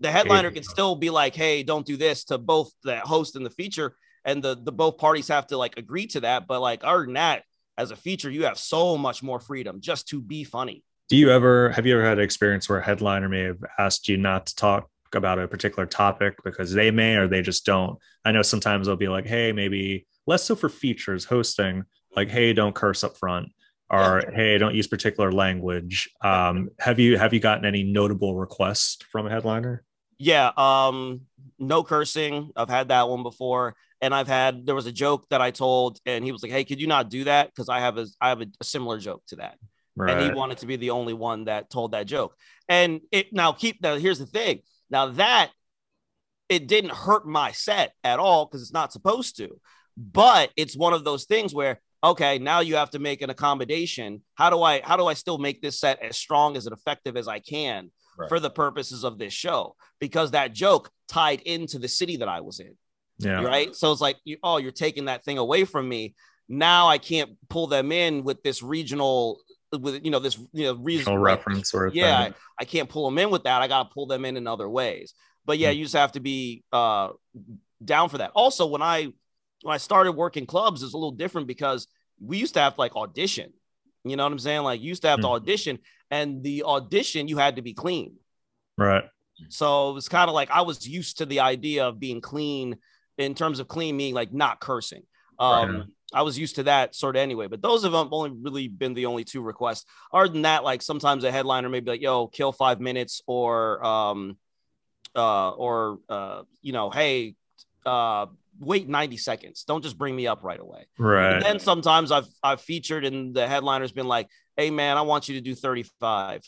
The headliner can still be like, "Hey, don't do this" to both the host and the feature, and the the both parties have to like agree to that. But like, other than that, as a feature, you have so much more freedom just to be funny. Do you ever have you ever had an experience where a headliner may have asked you not to talk about a particular topic because they may or they just don't? I know sometimes they'll be like, "Hey, maybe less so for features hosting, like, hey, don't curse up front." Or hey, don't use particular language. Um, have you have you gotten any notable requests from a headliner? Yeah, um, no cursing. I've had that one before, and I've had there was a joke that I told, and he was like, "Hey, could you not do that?" Because I have a I have a, a similar joke to that. And he wanted to be the only one that told that joke. And it now keep now here's the thing. Now that it didn't hurt my set at all because it's not supposed to, but it's one of those things where okay, now you have to make an accommodation. How do I how do I still make this set as strong as and effective as I can Right. for the purposes of this show? Because that joke tied into the city that I was in yeah. right? So it's like, you, oh, you're taking that thing away from me. Now I can't pull them in with this regional, with you know this you know regional reference of Yeah. I, I can't pull them in with that. I got to pull them in in other ways. But yeah, you just have to be uh, down for that. Also, when I when I started working clubs, it's a little different because we used to have to like audition. You know what I'm saying? Like you used to have to Hmm. audition, and the audition you had to be clean. Right. So it was kind of like I was used to the idea of being clean in terms of clean meaning like not cursing. Um, Right. I was used to that sort of anyway, but those have only really been the only two requests. Other than that, like sometimes a headliner may be like, "Yo, kill five minutes," or, um, uh, or uh, you know, "Hey, uh, wait ninety seconds. Don't just bring me up right away." Right. And then sometimes I've I've featured and the headliner's been like, "Hey, man, I want you to do thirty five.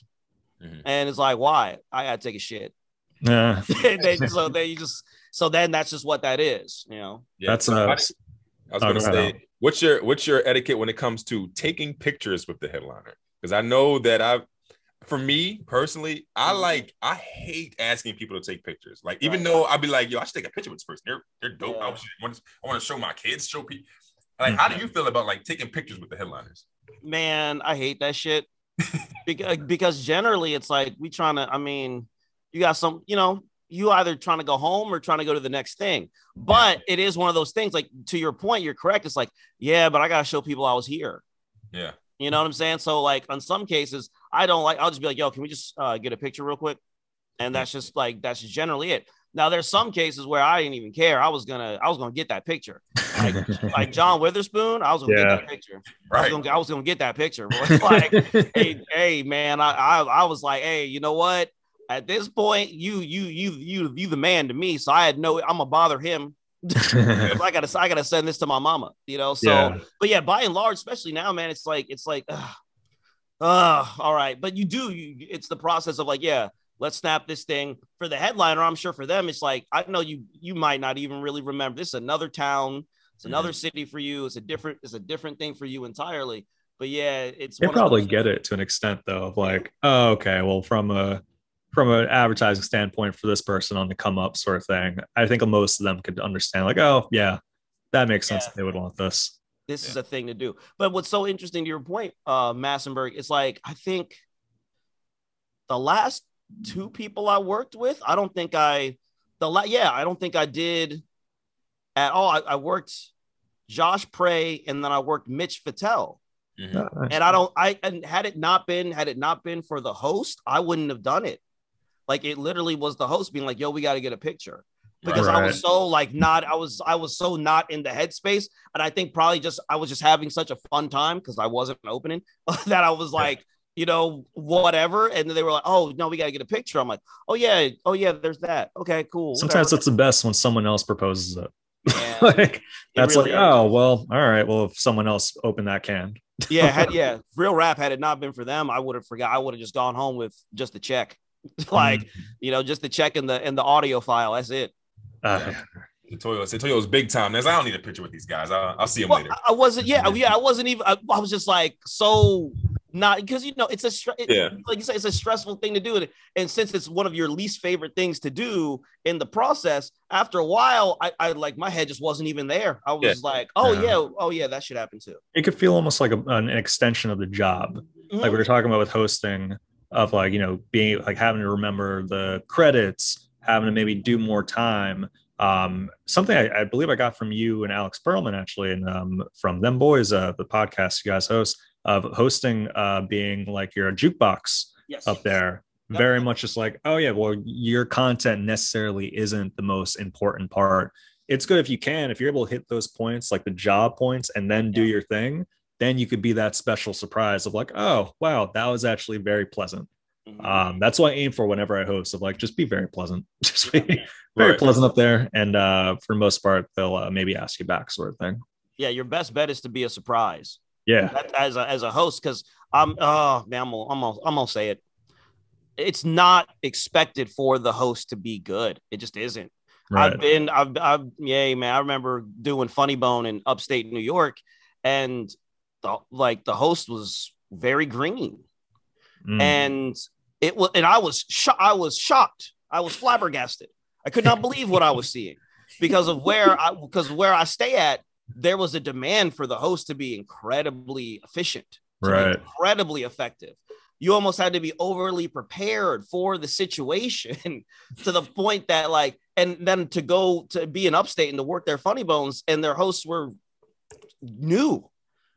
Mhm. and it's like, "Why? I gotta take a shit." Yeah. they, so they just so then that's just what that is, you know. Yeah, That's so uh, I, I was oh, gonna go say, Al. What's your what's your etiquette when it comes to taking pictures with the headliner? Because I know that I've for me personally, I Mhm. like I hate asking people to take pictures. Like even Right. though I'd be like, yo, I should take a picture with this person. They're they're dope. Yeah. I, want to, I want to show my kids, show people. Like, how do you feel about like taking pictures with the headliners? man, I hate that shit. because because generally it's like we trying to. I mean, you got some, you know, you either trying to go home or trying to go to the next thing. But it is one of those things. Like to your point, you're correct. It's like, yeah, but I gotta show people I was here. Yeah. You know what I'm saying? So like on some cases, I don't like. I'll just be like, yo, can we just uh, get a picture real quick? And that's just like that's just generally it. Now there's some cases where I didn't even care. I was gonna I was gonna get that picture. Like like John Witherspoon, I was gonna Yeah. get that picture. I was, Right. gonna, I was gonna get that picture. Like, hey, hey, man, I, I I was like, hey, you know what? At this point, you you you you you the man to me. So I had no. I'm gonna bother him. I gotta I gotta send this to my mama. You know. So, Yeah. but yeah, by and large, especially now, man, it's like it's like, uh, uh, all right. But you do. You, it's the process of like, yeah, let's snap this thing for the headliner. I'm sure for them, it's like I know you you might not even really remember. This is another town. It's another city for you. It's a different. It's a different thing for you entirely. But yeah, it's they probably get it to an extent though of like oh okay well from a from an advertising standpoint for this person on the come up sort of thing i think most of them could understand like oh yeah that makes sense Yeah. they would want this this is a thing to do. But what's so interesting to your point, uh, Massenberg, is like I think the last two people I worked with, I don't think I the la- yeah, I don't think I did at all. I, I worked Josh Prey and then I worked Mitch Fatel. Mhm. Uh, And I don't I and had it not been had it not been for the host, I wouldn't have done it. Like it literally was the host being like, yo, we got to get a picture. Because I was so like not I was I was so not in the headspace and I think probably just I was just having such a fun time because I wasn't opening that I was like you know whatever and then they were like oh no we got to get a picture. I'm like oh yeah oh yeah there's that. Okay cool sometimes whatever. it's the best when someone else proposes it. Yeah, like that's really like oh, is. oh well all right well if someone else opened that can. Yeah had, yeah real rap had it not been for them I would have forgot I would have just gone home with just the check like you know just the check in the in the audio file that's it Uh, Toyo, Toyo's big time. There's I don't need a picture with these guys. I'll, I'll see them Well, later. I- I wasn't. Yeah, yeah, I wasn't even. I, I was just like so not because you know it's a stre- it- Yeah. like you said, it's a stressful thing to do, and, and since it's one of your least favorite things to do in the process, after a while, I, I like my head just wasn't even there. I was Yeah. like, oh Yeah. yeah. oh yeah, that should happen too. it could feel almost like a, an extension of the job Mhm. like we were talking about with hosting of like you know being like having to remember the credits having to maybe do more time um something I, I believe i got from you and alex perlman actually and um from them boys uh the podcast you guys host of hosting uh being like your jukebox yes, up there Yep. very much just like oh yeah well your content necessarily isn't the most important part it's good if you can if you're able to hit those points like the job points and then do Yeah. your thing then you could be that special surprise of like oh wow that was actually very pleasant Mhm. um that's what i aim for whenever i host of like just be very pleasant just be very Right. pleasant up there and uh for the most part they'll uh, maybe ask you back sort of thing yeah, your best bet is to be a surprise. yeah as a as a host because I'm oh man I'm gonna, I'm gonna, I'm gonna say it. It's not expected for the host to be good. It just isn't. right I've been I've I've yeah man I remember doing Funny Bone in upstate New York, and the like the host was very green Mm. and it was and I was sho- I was shocked. I was flabbergasted. I could not believe what I was seeing because of where I because where I stay at there was a demand for the host to be incredibly efficient, Right. incredibly effective. You almost had to be overly prepared for the situation to the point that like and then to go to be in upstate and to work their funny bones and their hosts were new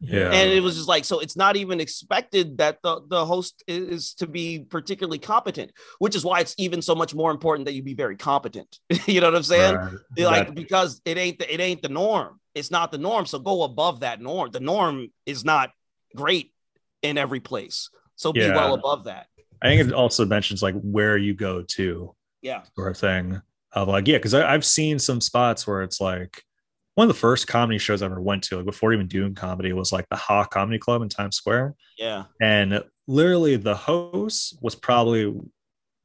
yeah. And it was just like so it's not even expected that the, the host is to be particularly competent which is why it's even so much more important that you be very competent. You know what i'm saying? Right. like That- because it ain't the, it ain't the norm. It's not the norm. So go above that norm. The norm is not great in every place. So be Yeah. well above that. I think it also mentions like where you go to yeah. sort of thing of like yeah because i've seen some spots where it's like one of the first comedy shows i ever went to like before even doing comedy was like the ha comedy club in times square yeah and literally the host was probably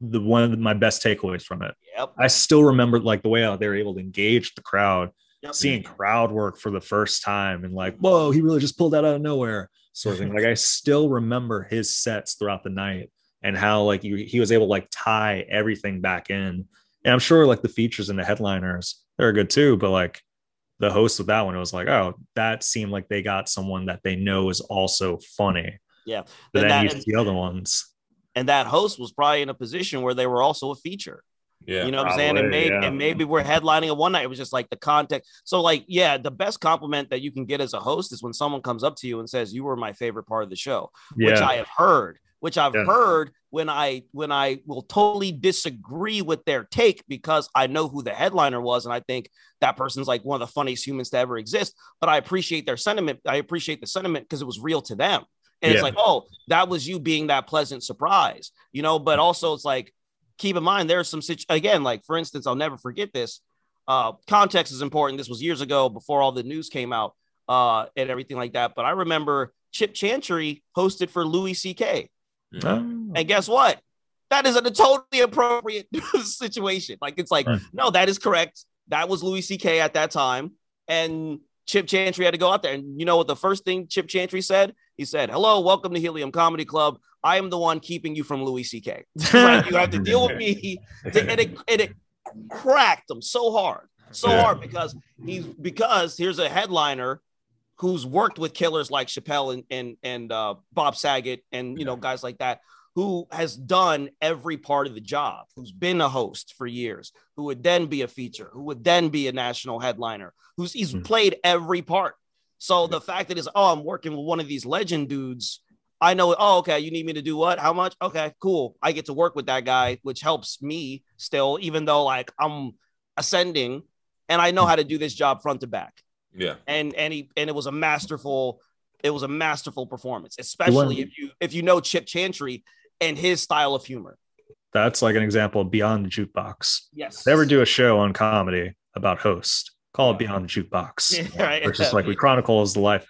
the one of my best takeaways from it yep i still remember like the way how they were able to engage the crowd Yep. seeing crowd work for the first time and like, whoa, he really just pulled that out of nowhere, sort of thing. Like I still remember his sets throughout the night and how like he, he was able to like tie everything back in. And I'm sure like the features and the headliners, they're good too, but like the host with that one, it was like, oh, that seemed like they got someone that they know is also funny. Yeah. But And then that- you see the other ones. And that host was probably in a position where they were also a feature. Yeah. you know what I'm saying? And maybe yeah. and maybe we're headlining a one night. It was just like the context. So like, yeah, the best compliment that you can get as a host is when someone comes up to you and says, "You were my favorite part of the show," which I have heard. Which I've Yeah. heard when I when I will totally disagree with their take because I know who the headliner was and I think that person's like one of the funniest humans to ever exist. But I appreciate their sentiment. I appreciate the sentiment because it was real to them. And it's like, oh, that was you being that pleasant surprise, you know. But also, it's like, keep in mind there's some situ- again, like for instance, I'll never forget this. Uh, context is important. This was years ago before all the news came out uh, and everything like that. But I remember Chip Chantry hosted for Louis C.K. Oh. And guess what? That is a totally appropriate situation. Like it's like, Right. no, that is correct. That was Louis C.K. at that time, and Chip Chantry had to go out there. And you know what? The first thing Chip Chantry said, he said, "Hello, welcome to Helium Comedy Club. I am the one keeping you from Louis C.K. Like, you have to deal with me." and it, and it cracked him so hard, so Yeah. hard because he's because here's a headliner who's worked with killers like Chappelle and and and uh, Bob Saget and you know guys like that who has done every part of the job, who's been a host for years, who would then be a feature, who would then be a national headliner, who's he's Hmm. played every part. So the fact that is, oh, I'm working with one of these legend dudes. I know, oh, okay, you need me to do what? How much? Okay, cool. I get to work with that guy, which helps me still, even though like I'm ascending and I know how to do this job front to back Yeah. and and he and it was a masterful it was a masterful performance especially if you if you know chip chantry and his style of humor That's like an example of Beyond the Jukebox. yes If they ever do a show on comedy about host, call it Beyond the Jukebox. Yeah, right. Versus like we chronicles the life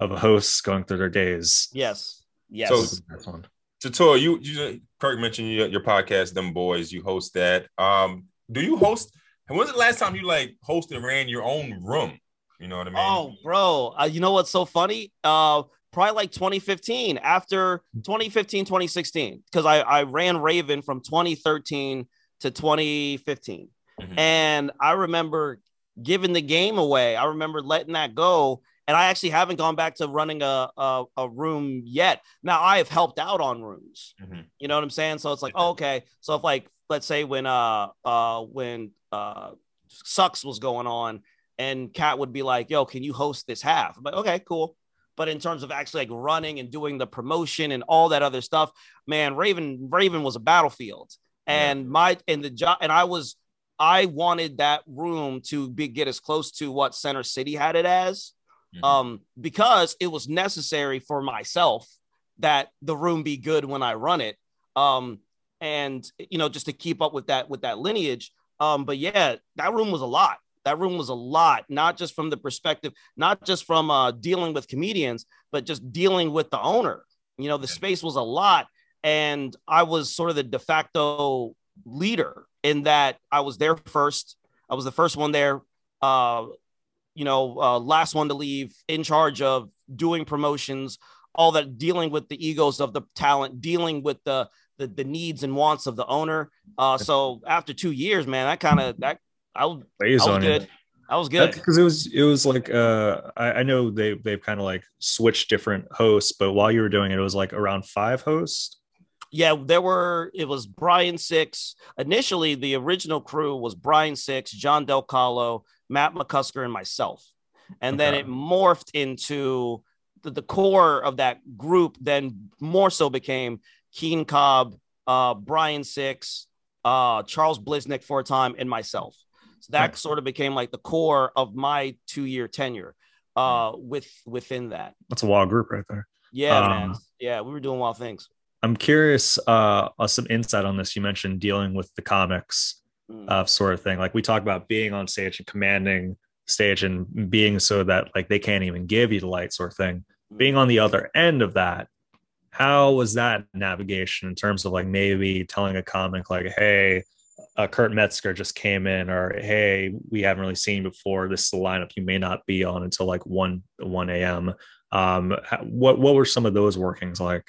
of a host going through their days. yes yes So- That's one. Tator, you you Kirk mentioned your, your podcast, them boys. You host that. Um, do you host? And was the last time you like hosted and ran your own room? You know what I mean? oh bro uh, you know what's so funny uh probably like 2015 after 2015 2016 because I, I ran raven from 2013 to 2015 Mhm. and I remember giving the game away. I remember letting that go, and I actually haven't gone back to running a a, a room yet. Now I have helped out on rooms. Mhm. You know what I'm saying? So it's like, oh, okay. So if like, let's say when uh uh when uh sucks was going on, and Kat would be like, "Yo, can you host this half?" I'm like, okay, cool. But in terms of actually like running and doing the promotion and all that other stuff, man, Raven Raven was a battlefield, and my and the job and I was I wanted that room to be get as close to what Center City had it as, Mhm. um, because it was necessary for myself that the room be good when I run it, um, and you know just to keep up with that with that lineage. Um, but yeah, that room was a lot. That room was a lot, not just from the perspective, not just from uh, dealing with comedians, but just dealing with the owner. You know, the space was a lot, and I was sort of the de facto leader in that I was there first. I was the first one there. Uh, you know, uh, last one to leave, in charge of doing promotions, all that, dealing with the egos of the talent, dealing with the the, the needs and wants of the owner. Uh, so after two years, man, that kind of that I was, I was good. I was good. because it was it was like uh I, I know they they've kind of like switched different hosts, but while you were doing it, it was like around five hosts. Yeah, there were. It was Brian Six. Initially, the original crew was Brian Six, John Del Calo, Matt McCusker, and myself. And then Okay. it morphed into the, the core of that group. Then more so became Keen Cobb, uh, Brian Six, uh, Charles Blisnick for a time, and myself. So that Right. sort of became like the core of my two-year tenure. Uh, with within that, That's a wild group right there. yeah, Um, man, yeah, we were doing wild things. I'm curious uh, uh some insight on this. You mentioned dealing with the comics Mm. uh, sort of thing. Like we talk about being on stage and commanding stage and being so that like they can't even give you the light sort of thing. Being on the other end of that, how was that navigation in terms of like maybe telling a comic like, hey, uh, Kurt Metzger just came in, or hey, we haven't really seen you before. This is the lineup you may not be on until like one one a.m. Um, what what were some of those workings like?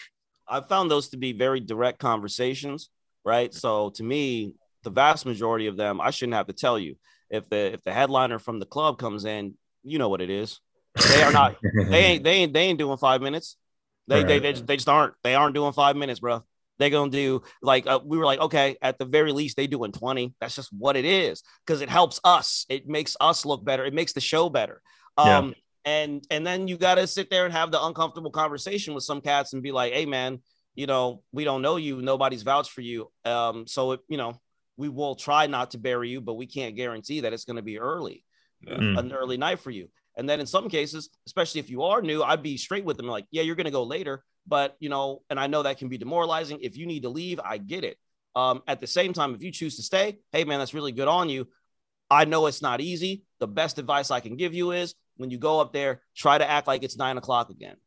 I found those to be very direct conversations, right? So to me, the vast majority of them, I shouldn't have to tell you. If the if the headliner from the club comes in, you know what it is. They are not. they ain't. They ain't. They ain't doing five minutes. They right. they, they, just, they just aren't. They aren't doing five minutes, bro. They're gonna do like uh, we were like, okay, at the very least, they doing 20. That's just what it is because it helps us. It makes us look better. It makes the show better. Um, yeah. and and then you gotta sit there and have the uncomfortable conversation with some cats and be like, hey man, you know, we don't know you, nobody's vouched for you. Um, so it, you know, we will try not to bury you, but we can't guarantee that it's gonna be early, yeah. Mm. an early night for you. And then in some cases, especially if you are new, I'd be straight with them like, yeah, you're going to go later. But, you know, and I know that can be demoralizing. If you need to leave, I get it. Um, at the same time, if you choose to stay, hey, man, that's really good on you. I know it's not easy. The best advice I can give you is when you go up there, try to act like it's nine o'clock again.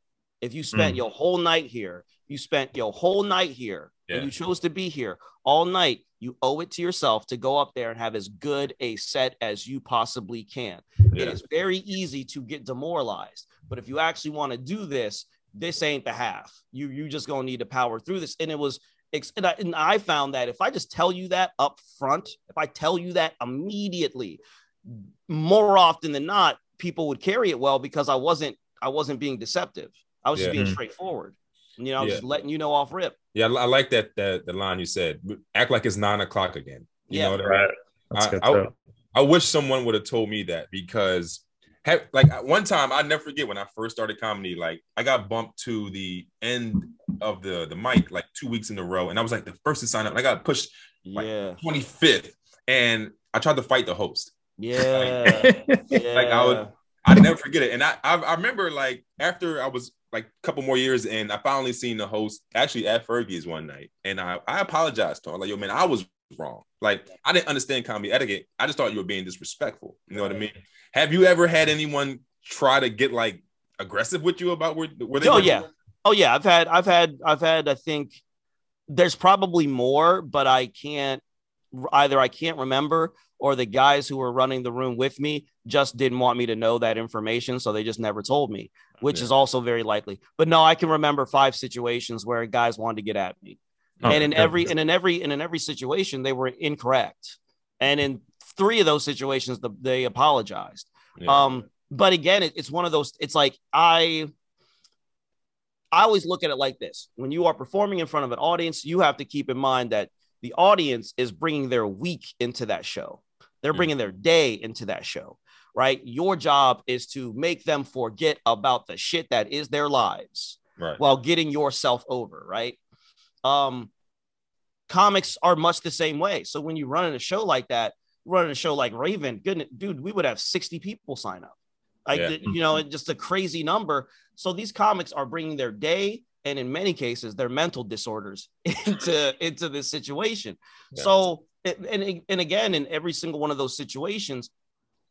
If you spent mm. your whole night here, you spent your whole night here, yeah. and you chose to be here all night, you owe it to yourself to go up there and have as good a set as you possibly can. Yeah. It is very easy to get demoralized, but if you actually want to do this, this ain't the half. You you just gonna need to power through this. And it was and I, and I found that if I just tell you that up front, if I tell you that immediately, more often than not, people would carry it well because I wasn't I wasn't being deceptive. I was yeah. just being mm-hmm. straightforward. You know, yeah. just letting you know off rip. Yeah, I like that that the line you said. Act like it's nine o'clock again. You yeah, know right. I, I, I, wish someone would have told me that because have, like one time I never forget when I first started comedy. Like I got bumped to the end of the the mic like two weeks in a row, and I was like the first to sign up. And I got pushed like yeah 25th, and I tried to fight the host. Yeah, like, yeah. like I would. I never forget it, and I, I I remember like after I was like a couple more years and I finally seen the host actually at Fergie's one night. And I, I apologized to him. Like, yo, man, I was wrong. Like, I didn't understand comedy etiquette. I just thought you were being disrespectful. You know what I mean? Have you ever had anyone try to get like aggressive with you about where, where they Oh, yeah. Oh, yeah. I've had, I've had, I've had, I think there's probably more, but I can't either I can't remember or the guys who were running the room with me just didn't want me to know that information. So they just never told me, which yeah. is also very likely. But no, I can remember five situations where guys wanted to get at me. Oh, and in every and in every and in every situation, they were incorrect. And in three of those situations, the, they apologized. Yeah. Um, but again, it, it's one of those, it's like I I always look at it like this when you are performing in front of an audience, you have to keep in mind that the audience is bringing their week into that show. They're bringing their day into that show, right? Your job is to make them forget about the shit that is their lives right. while getting yourself over, right? Um, comics are much the same way. So when you run in a show like that, running a show like Raven, goodness, dude, we would have 60 people sign up. Like, yeah. you know, just a crazy number. So these comics are bringing their day and in many cases their mental disorders into into this situation. Yeah. So and and again, in every single one of those situations,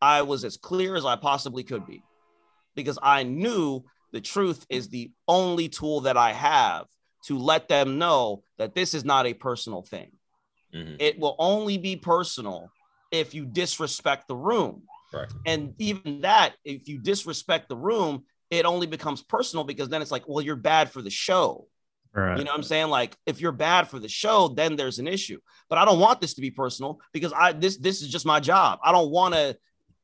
I was as clear as I possibly could be, because I knew the truth is the only tool that I have to let them know that this is not a personal thing. Mm-hmm. It will only be personal if you disrespect the room. Right. And even that, if you disrespect the room, it only becomes personal because then it's like, well, you're bad for the show. Right. You know what I'm saying? Like if you're bad for the show, then there's an issue. But I don't want this to be personal because I this this is just my job. I don't want to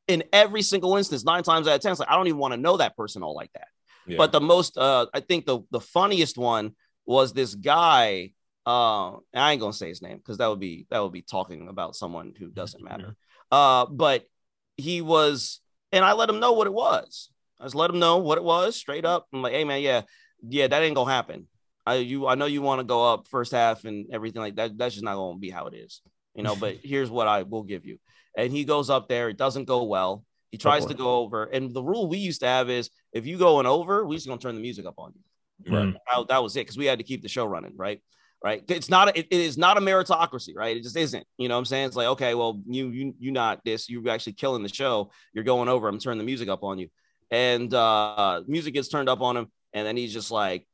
in every single instance, nine times out of ten, like I don't even want to know that person all like that. Yeah. But the most uh I think the the funniest one was this guy. Uh I ain't gonna say his name because that would be that would be talking about someone who doesn't matter. Uh, but he was, and I let him know what it was. I just let him know what it was straight up. I'm like, hey man, yeah, yeah, that ain't gonna happen. I you I know you want to go up first half and everything like that. That's just not gonna be how it is, you know. but here's what I will give you. And he goes up there, it doesn't go well. He tries oh to go over, and the rule we used to have is if you going over, we just gonna turn the music up on you. Right. That, that was it because we had to keep the show running, right? Right. It's not a, it, it is not a meritocracy, right? It just isn't. You know what I'm saying? It's like, okay, well, you you you not this, you're actually killing the show. You're going over, I'm turning the music up on you and uh, music gets turned up on him, and then he's just like,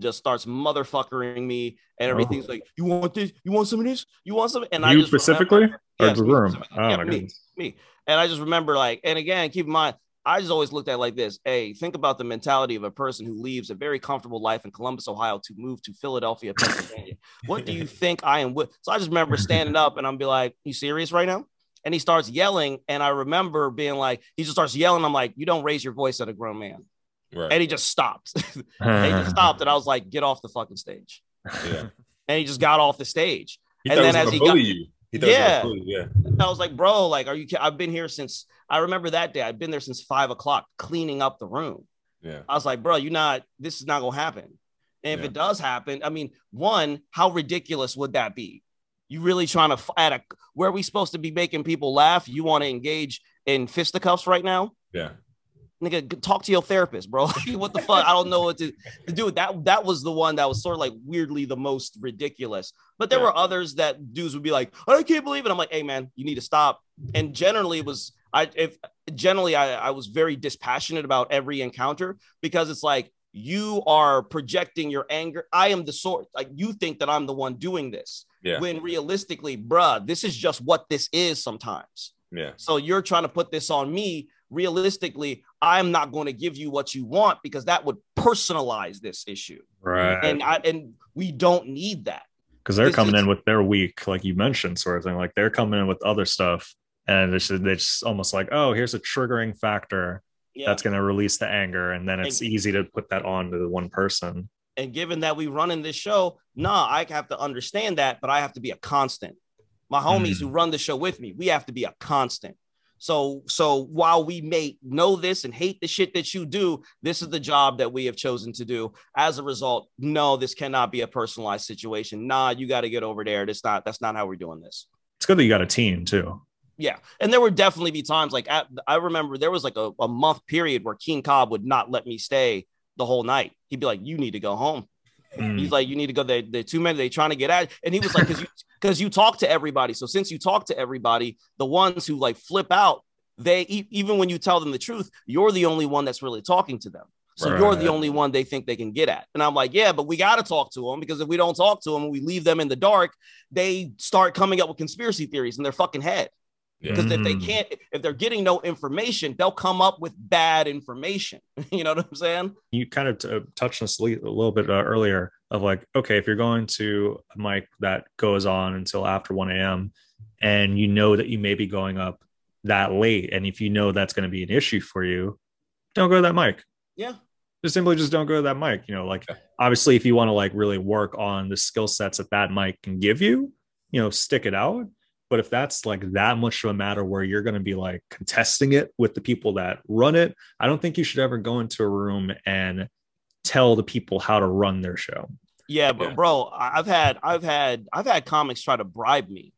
just starts motherfuckering me, and Oh. everything's like, "You want this? You want some of this? You want some?" And I you just remember- specifically or Yes, the room? Oh Yeah, me. me. And I just remember like, and again, keep in mind, I just always looked at it like this. Hey, think about the mentality of a person who leaves a very comfortable life in Columbus, Ohio to move to Philadelphia, Pennsylvania. what do you think I am with? So I just remember standing up and I'm be like, you serious right now? And he starts yelling. And I remember being like, he just starts yelling. I'm like, you don't raise your voice at a grown man. Right. And he just stopped. and he just stopped. And I was like, get off the fucking stage. Yeah. And he just got off the stage. He And then as he got- you. Yeah. he was gonna bully you. I was like, bro, like, are you? I've been here since. I remember that day. I've been there since five o'clock cleaning up the room. Yeah. Yeah. I was like, bro, you're not. This is not gonna happen. And if Yeah. it does happen, I mean, one, how ridiculous would that be? You really trying to at a where we supposed to be making people laugh? You want to engage in fisticuffs right now? Yeah. Nigga, talk to your therapist, bro. what the fuck? I don't know what to, to do. That that was the one that was sort of like weirdly the most ridiculous. But there Yeah. were others that dudes would be like, I can't believe it. I'm like, hey man, you need to stop. And generally it was I if generally I, I was very dispassionate about every encounter because it's like you are projecting your anger. I am the sort like you think that I'm the one doing this. Yeah. When realistically, bruh, this is just what this is sometimes. Yeah. So you're trying to put this on me. Realistically, I'm not going to give you what you want because that would personalize this issue. right. And I and we don't need that. because they're coming in with their week, like you mentioned, sort of thing. Like they're coming in with other stuff, and it's just, it's almost like, oh, here's a triggering factor Yeah. that's going to release the anger, and then it's And- easy to put that on to the one person. and given that we run in this show, nah, I have to understand that, but I have to be a constant. My homies Mm. who run the show with me, we have to be a constant. So, so while we may know this and hate the shit that you do, this is the job that we have chosen to do. As a result, no, this cannot be a personalized situation. Nah, you got to get over there. That's not. That's not how we're doing this. It's good that you got a team too. Yeah, and there would definitely be times like at, I remember there was like a, a month period where King Cobb would not let me stay the whole night. He'd be like, "You need to go home." Mm. He's like, you need to go. They they too many. They trying to get at. And he was like, because you because you talk to everybody. So since you talk to everybody, the ones who like flip out, they e- even when you tell them the truth, you're the only one that's really talking to them. So you're the only one they think they can get at. And I'm like, yeah, but we got to talk to them because if we don't talk to them, and we leave them in the dark. They start coming up with conspiracy theories in their fucking head. Because if they Mm. can't, if they're getting no information, they'll come up with bad information. you know what I'm saying? you kind of t- touched on this a little bit uh, earlier of like, okay, if you're going to a mic that goes on until after 1 a.m. and you know that you may be going up that late, and if you know that's going to be an issue for you, don't go to that mic. Yeah. Just simply just don't go to that mic. You know, like Yeah. obviously, if you want to like really work on the skill sets that that mic can give you, you know, stick it out. But if that's like that much of a matter where you're going to be like contesting it with the people that run it, I don't think you should ever go into a room and tell the people how to run their show. Yeah, but Yeah. bro, I've had I've had I've had comics try to bribe me.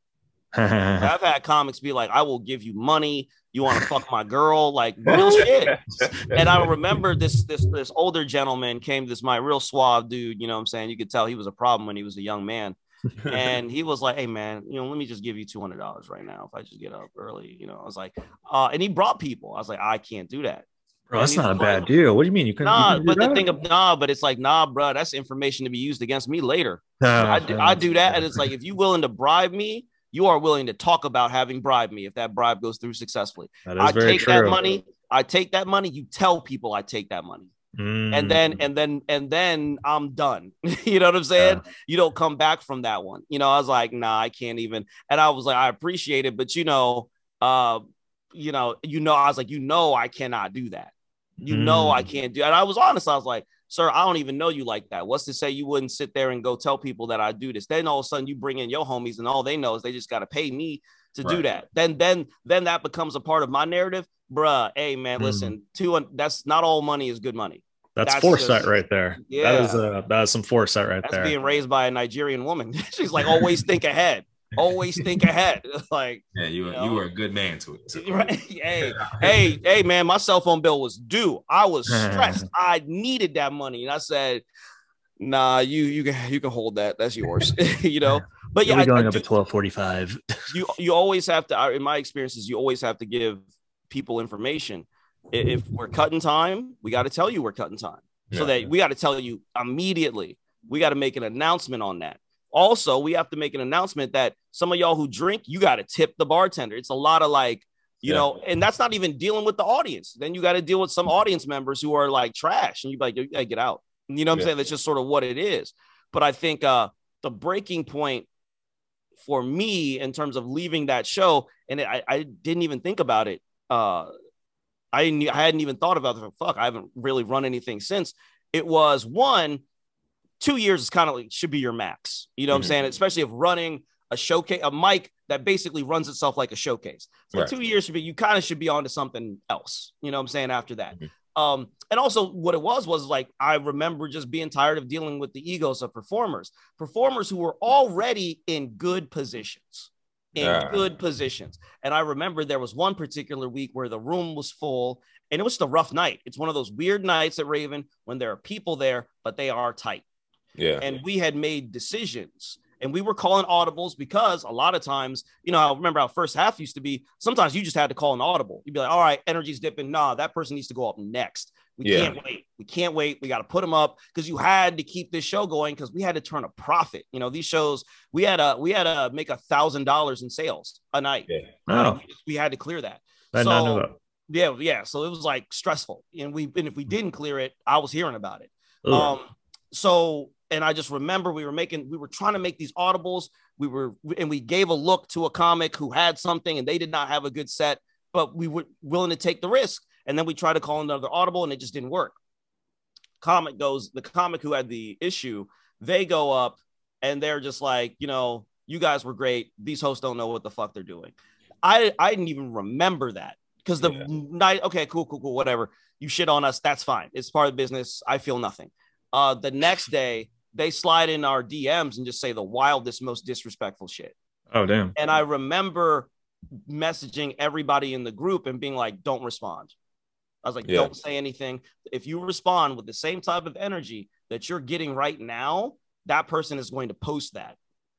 I've had comics be like, I will give you money. You want to fuck my girl? Like real shit. And I remember this this this older gentleman came, this my real suave dude, you know what I'm saying? You could tell he was a problem when he was a young man. And he was like, Hey man, you know, let me just give you two hundred dollars right now if I just get up early. You know, I was like, uh, and he brought people. I was like, I can't do that. Bro, that's not a bad like- deal. What do you mean you couldn't? Nah, you couldn't but do the thing of nah, but it's like, nah, bro, that's information to be used against me later. Nah, I do, I do that, and it's like if you're willing to bribe me, you are willing to talk about having bribed me if that bribe goes through successfully. I take true. that money. I take that money. You tell people I take that money, and then Mm. and then and then I'm done. you know what I'm saying? You don't come back from that one. You know, I was like, nah, I can't even. And I was like, I appreciate it, but you know, uh, you know, you know, I was like, you know, I cannot do that. You know, I Mm. can't do. And I was honest. I was like, sir, I don't even know you like that. What's to say you wouldn't sit there and go tell people that I do this? Then all of a sudden you bring in your homies, and all they know is they just got to pay me to do that. Then then then that becomes a part of my narrative, bruh. Hey man, Mm. listen, two that's not all money is good money. that's, that's foresight just- right there. Yeah. is uh, that is some foresight right That's there. being raised by a Nigerian woman. She's like, always think ahead. Always think ahead. like, Yeah, you, You know? you were a good man to it. too. right? hey, hey, hey, man, my cell phone bill was due. I was stressed. I needed that money. And I said, nah, you you can you can hold that. That's yours. you know? But yeah, You'll I, going I up do- at twelve forty five. you you always have to I- in my experiences, you always have to give people information. If we're cutting time, we got to tell you we're cutting time. so that we got to tell you immediately. We got to make an announcement on that. Also, we have to make an announcement that some of y'all who drink, you got to tip the bartender. It's a lot of like, you Yeah. know, and that's not even dealing with the audience. Then you got to deal with some audience members who are like trash, and you be like, you gotta get out. You know what I'm Yeah. saying? That's just sort of what it is. But I think uh the breaking point for me in terms of leaving that show, and I, I didn't even think about it. Uh, I didn't, I hadn't even thought about it. Fuck, I haven't really run anything since. It was one, two years is kind of like should be your max. You know what Mhm. I'm saying? Especially if running a showcase, a mic that basically runs itself like a showcase. So Right. two years should be you kind of should be on to something else. You know what I'm saying? After that. Mhm. Um, and also what it was was like I remember just being tired of dealing with the egos of performers, performers who were already in good positions, in Yeah. good positions. And I remember there was one particular week where the room was full, and it was just a rough night. It's one of those weird nights at Raven when there are people there, but they are tight Yeah. and we had made decisions and we were calling audibles because a lot of times, you know, I remember our first half used to be sometimes you just had to call an audible. You'd be like, all right, energy's dipping. Nah, that person needs to go up next. We Yeah. can't wait. We can't wait. We got to put them up because you had to keep this show going because we had to turn a profit. You know, these shows we had to we had to make a thousand dollars in sales a night. Yeah. Oh, We had to clear that. I did not So- that. Yeah, yeah. So it was like stressful, and we and if we didn't clear it, I was hearing about it. Ugh. Um, so and I just remember we were making, we were trying to make these audibles. We were, and we gave a look to a comic who had something and they did not have a good set, but we were willing to take the risk. And then we tried to call another audible and it just didn't work. Comic goes, the comic who had the issue, they go up and they're just like, you know, you guys were great. These hosts don't know what the fuck they're doing. I, I didn't even remember that because the Yeah. night, okay, cool, cool, cool, whatever. You shit on us. That's fine. It's part of the business. I feel nothing. Uh, the next day, they slide in our DMs and just say the wildest, most disrespectful shit. oh, damn. And I remember messaging everybody in the group and being like, don't respond. I was like, Yeah. don't say anything. If you respond with the same type of energy that you're getting right now, that person is going to post that.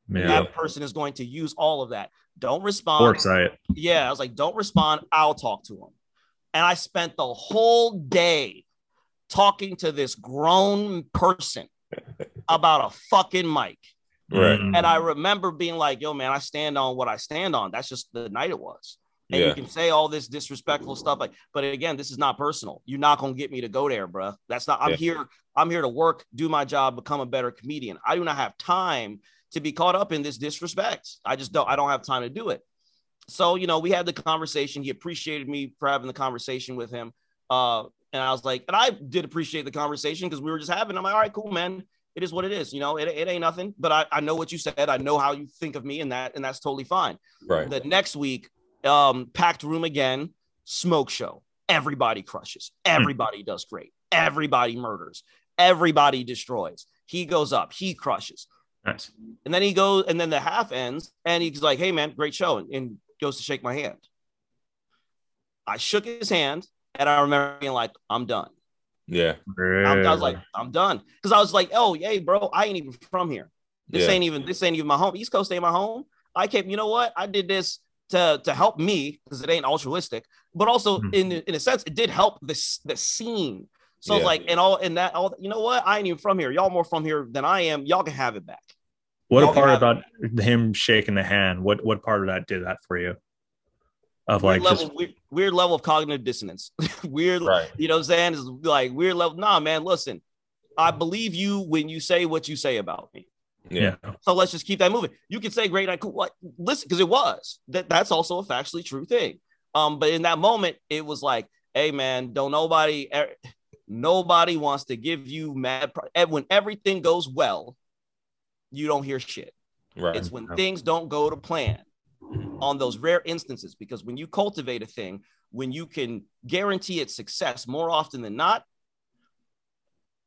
Yeah. That person is going to use all of that. Don't respond. Foresight. Yeah, I was like, don't respond. I'll talk to him. And I spent the whole day talking to this grown person about a fucking mic. Right. Mm. And I remember being like, yo, man, I stand on what I stand on. That's just the night it was. And Yeah. you can say all this disrespectful stuff, like, but again, this is not personal. You're not gonna get me to go there, bruh. That's not. I'm Yeah. here. I'm here to work, do my job, become a better comedian. I do not have time to be caught up in this disrespect. I just don't. I don't have time to do it. So you know, we had the conversation. He appreciated me for having the conversation with him. Uh, and I was like, and I did appreciate the conversation because we were just having. I'm like, all right, cool, man. It is what it is. You know, it, it ain't nothing. But I, I know what you said. I know how you think of me, and that and that's totally fine Right. the next week um packed room again smoke show everybody crushes everybody does great everybody murders everybody destroys he goes up he crushes Nice. and then he goes and then the half ends and he's like hey man great show and, and goes to shake my hand i shook his hand and i remember being like i'm done Yeah. I'm- i was like i'm done because i was like oh yay, bro i ain't even from here this Yeah. ain't even this ain't even my home. East Coast ain't my home. I came, you know what? I did this to to help me because it ain't altruistic, but also Mhm. in in a sense, it did help this the scene. So Yeah. like and all and that all you know what? I ain't even from here. Y'all more from here than I am. Y'all can have it back. what y'all a part about him shaking the hand. What what part of that did that for you? Of like weird just level, weird, weird level of cognitive dissonance. weird, Right. you know what I'm saying? Is like weird level. Nah, man, listen. I believe you when you say what you say about me. Yeah. So let's just keep that moving. You can say great, I cool. What? Listen, because it was that. That's also a factually true thing. Um, but in that moment, it was like, hey man, don't nobody, er, nobody wants to give you mad. Pro- and when everything goes well, you don't hear shit. Right. It's when things don't go to plan on those rare instances. Because when you cultivate a thing, when you can guarantee its success more often than not,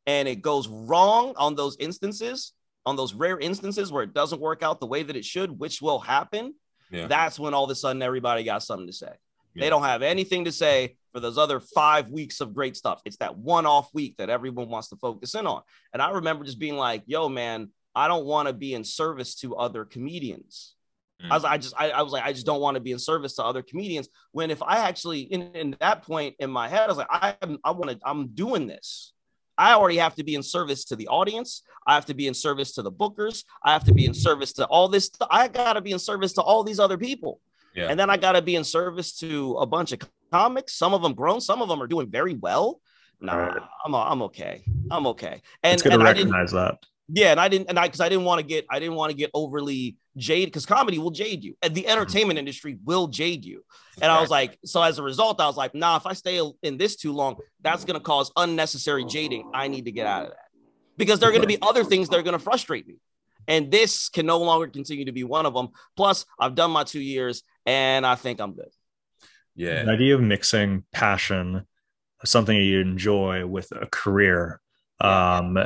and it goes wrong on those instances, on those rare instances where it doesn't work out the way that it should, which will happen, Yeah. that's when all of a sudden everybody got something to say. Yeah. They don't have anything to say for those other five weeks of great stuff. It's that one off week that everyone wants to focus in on. And I remember just being like, yo, man, I don't want to be in service to other comedians. I was, mm. I just, I, I was like, I just don't want to be in service to other comedians. When if I actually, in, in that point in my head, I was like, I, am I want to, I'm doing this. I already have to be in service to the audience. I have to be in service to the bookers. I have to be in service to all this. I got to be in service to all these other people. Yeah. And then I got to be in service to a bunch of comics. Some of them grown, some of them are doing very well. Nah, Right. I'm, I'm okay. I'm okay. And, it's good and to recognize that. Yeah, and I didn't, and I because I didn't want to get, I didn't want to get overly jaded because comedy will jade you, and the entertainment industry will jade you. And I was like, so as a result, I was like, nah, if I stay in this too long, that's gonna cause unnecessary jading. I need to get out of that because there are gonna be other things that are gonna frustrate me, and this can no longer continue to be one of them. Plus, I've done my two years, and I think I'm good. Yeah. The idea of mixing passion, something you enjoy, with a career, um,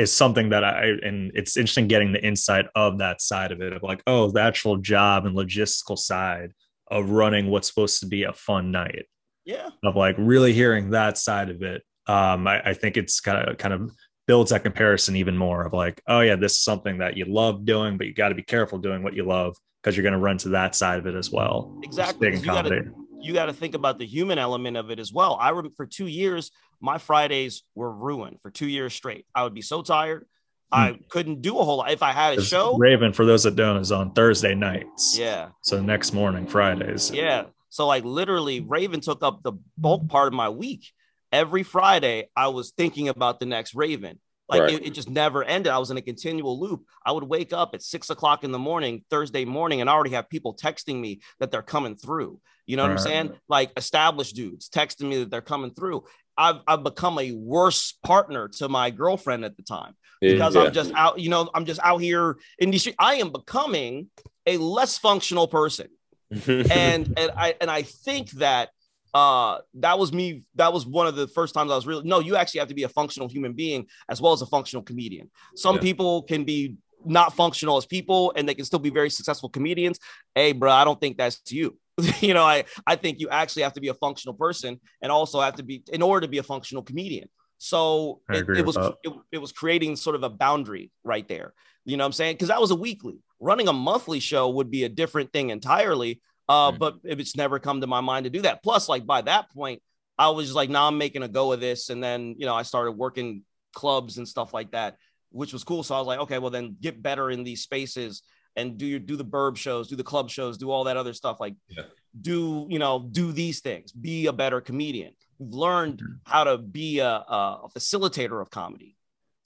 is something that I and it's interesting getting the insight of that side of it of like, oh, the actual job and logistical side of running what's supposed to be a fun night. Yeah, Of like really hearing that side of it. Um, I, I think it's kind of kind of builds that comparison even more of like, oh yeah, this is something that you love doing, but you got to be careful doing what you love because you're going to run to that side of it as well. Exactly, big you gotta- comedy. You got to think about the human element of it as well. I remember for two years, my Fridays were ruined for two years straight. I would be so tired. I hmm. couldn't do a whole lot. If I had a show, Raven, for those that don't, is on Thursday nights. yeah, So next morning, Fridays. yeah. So like literally, Raven took up the bulk part of my week. Every Friday, I was thinking about the next Raven. Like Right. it, it just never ended. I was in a continual loop. I would wake up at six o'clock in the morning, Thursday morning, and I already have people texting me that they're coming through. You know what I'm saying? Like established dudes texting me that they're coming through. I've, I've become a worse partner to my girlfriend at the time because Yeah. I'm just out, you know, I'm just out here in the street. I am becoming a less functional person. And and I and I think that uh that was me that was one of the first times I was really no, you actually have to be a functional human being as well as a functional comedian. Some Yeah. people can be not functional as people and they can still be very successful comedians. Hey, bro, I don't think that's you. you know, I I think you actually have to be a functional person and also have to be in order to be a functional comedian. So it, it was it, it was creating sort of a boundary right there. You know what I'm saying? Because that was a weekly. Running a monthly show would be a different thing entirely. Uh, Mhm. but it's never come to my mind to do that. Plus, like by that point, I was just like, nah, I'm making a go of this. And then, you know, I started working clubs and stuff like that, which was cool. So I was like, okay, well then get better in these spaces and do your do the burb shows, do the club shows, do all that other stuff. Like Yeah. do, you know, do these things, be a better comedian. We've learned Mm-hmm. how to be a, a facilitator of comedy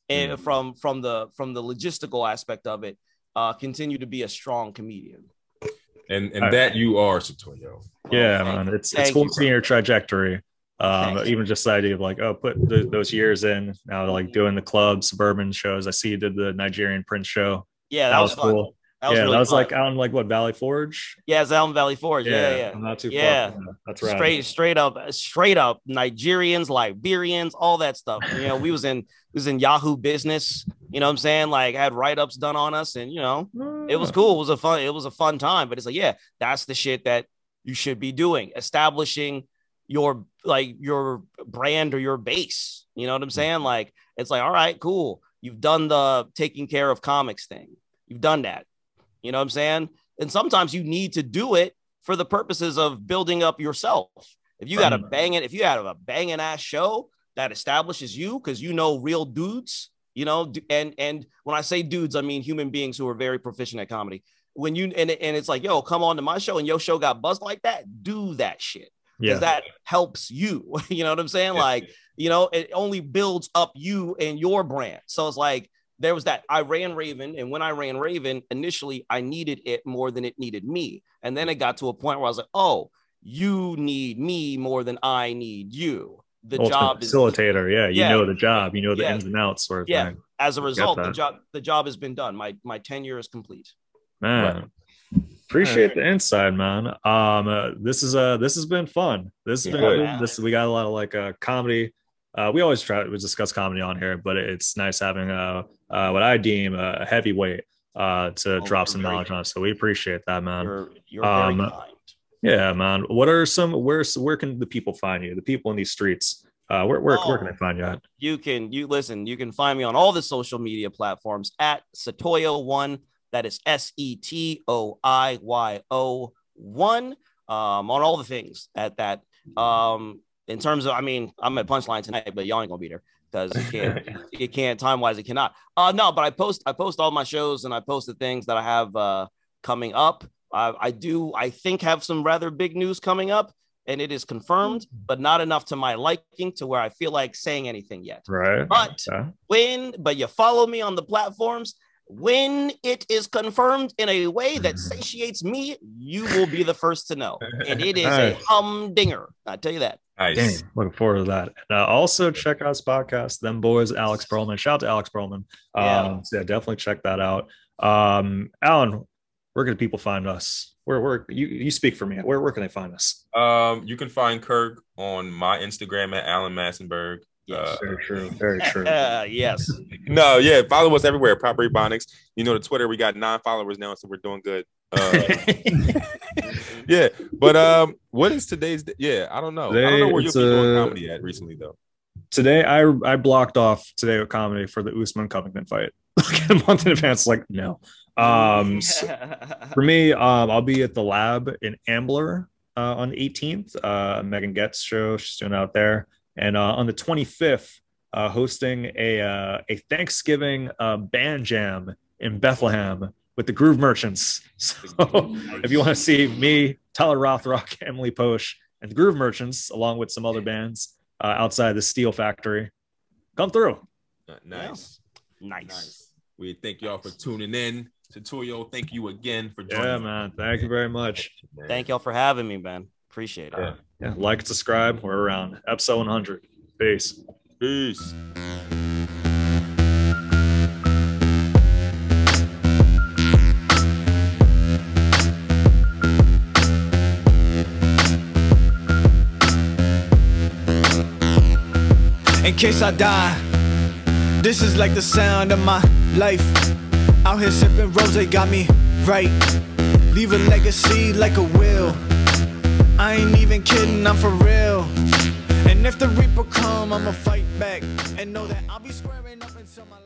and from from the from the logistical aspect of it, uh, continue to be a strong comedian. and and I- that you are, Setoiyo. Yeah, Oh, man. It's it's thank cool you, seeing your trajectory. Um, Thank even just the idea of like, oh, put th- those years in now, like doing the club suburban shows. I see you did the Nigerian Prince show. Yeah, That, was, fun. cool. That was yeah, really that was fun. like out in like what Valley Forge. yeah, it's Elm Valley Forge. Yeah, yeah. I'm not too Yeah. far. From that. That's right. Straight, straight up, straight up Nigerians, Liberians, all that stuff. You know, we was in we was in Yahoo business. You know what I'm saying? Like had write-ups done on us, and you know, it was ah. cool. It was a fun, it was a fun time. But it's like, yeah, that's the shit that you should be doing. Establishing your like your brand or your base. You know what I'm mm. saying? Like it's like, all right, cool. You've done the taking care of comics thing. You've done that. You know what I'm saying? And sometimes you need to do it for the purposes of building up yourself. If you got a banging, if you have a banging ass show that establishes you because you know real dudes, you know, and and when I say dudes, I mean human beings who are very proficient at comedy. When you and, and it's like, yo, come on to my show and your show got buzzed like that, do that shit because Yeah. that helps you. you know what I'm saying? Like, you know, it only builds up you and your brand. So it's like there was that I ran Raven, and when I ran Raven, initially I needed it more than it needed me. And then it got to a point where I was like, oh, you need me more than I need you. The Ultimate job is facilitator. Yeah, you Yeah. know the job. You know the Yeah. ins and outs sort of Yeah. thing. as a result, the job the job has been done. My my tenure is complete. Man, appreciate the insight, man. Um, uh, this is uh this has been fun. This has Yeah. been Yeah. this. We got a lot of like uh comedy. Uh, we always try to discuss comedy on here, but it's nice having uh, uh what I deem a heavyweight uh to Oh, drop some knowledge on us. So we appreciate that, man. You're you're Um, very kind. Yeah, man. What are some where's where can the people find you? The people in these streets. Uh, where where, where can Oh. they find you at? you can you listen you can find me on all the social media platforms at setoiyo one that is s-e-t-o-i-y-o one um on all the things at that um in terms of i mean i'm at punchline tonight but y'all ain't gonna be there because it can't it can't time wise it cannot. Uh no, but I post I post all my shows and I post the things that I have uh coming up. I, I do I think have some rather big news coming up and it is confirmed, but not enough to my liking to where I feel like saying anything yet. Right. But when but you follow me on the platforms when it is confirmed in a way that satiates me you will be the first to know and it is a humdinger i tell you that Nice. Dang, looking forward to that. Uh, also check out his podcast, Them Boys, Alex Perlman. Shout out to Alex Perlman. Yeah. Um, so yeah, definitely check that out. Um, Alan, where can people find us? Where where you you speak for me? Where where can they find us? Um, you can find Kirk on my Instagram at Alan Massenberg. Uh, Very true. Very true. uh, yes no, yeah, follow us everywhere. Proper Ebonics. You know the Twitter. We got nine followers now, so we're doing good. Uh, yeah, but um, what is today's? Yeah, I don't know. I don't know where you'll Today, be doing comedy at recently though. today I I blocked off today with comedy for the Usman Covington fight. Like a month in advance, like no. Um so for me, um, I'll be at the lab in Ambler uh, on the 18th. Uh, Megan Getz show she's doing out there, and uh, on the 25th, uh, hosting a uh, a Thanksgiving uh, band jam in Bethlehem with the Groove Merchants. So if you want to see me, Tyler Rothrock, Emily Posh, and the Groove Merchants, along with some other bands uh, outside the Steel Factory, come through. Nice, nice nice. We thank y'all for tuning in. Tutorial, thank you again for joining. Yeah, man. Thank you very much. thank y'all for having me man appreciate it Yeah. Yeah, like, subscribe. We're around episode 100. Peace. Peace. in case I die. This is like the sound of my life. Out here sipping rose got me right. Leave a legacy like a will. I ain't even kidding, I'm for real. And if the reaper come, I'ma fight back and know that I'll be squaring up until my.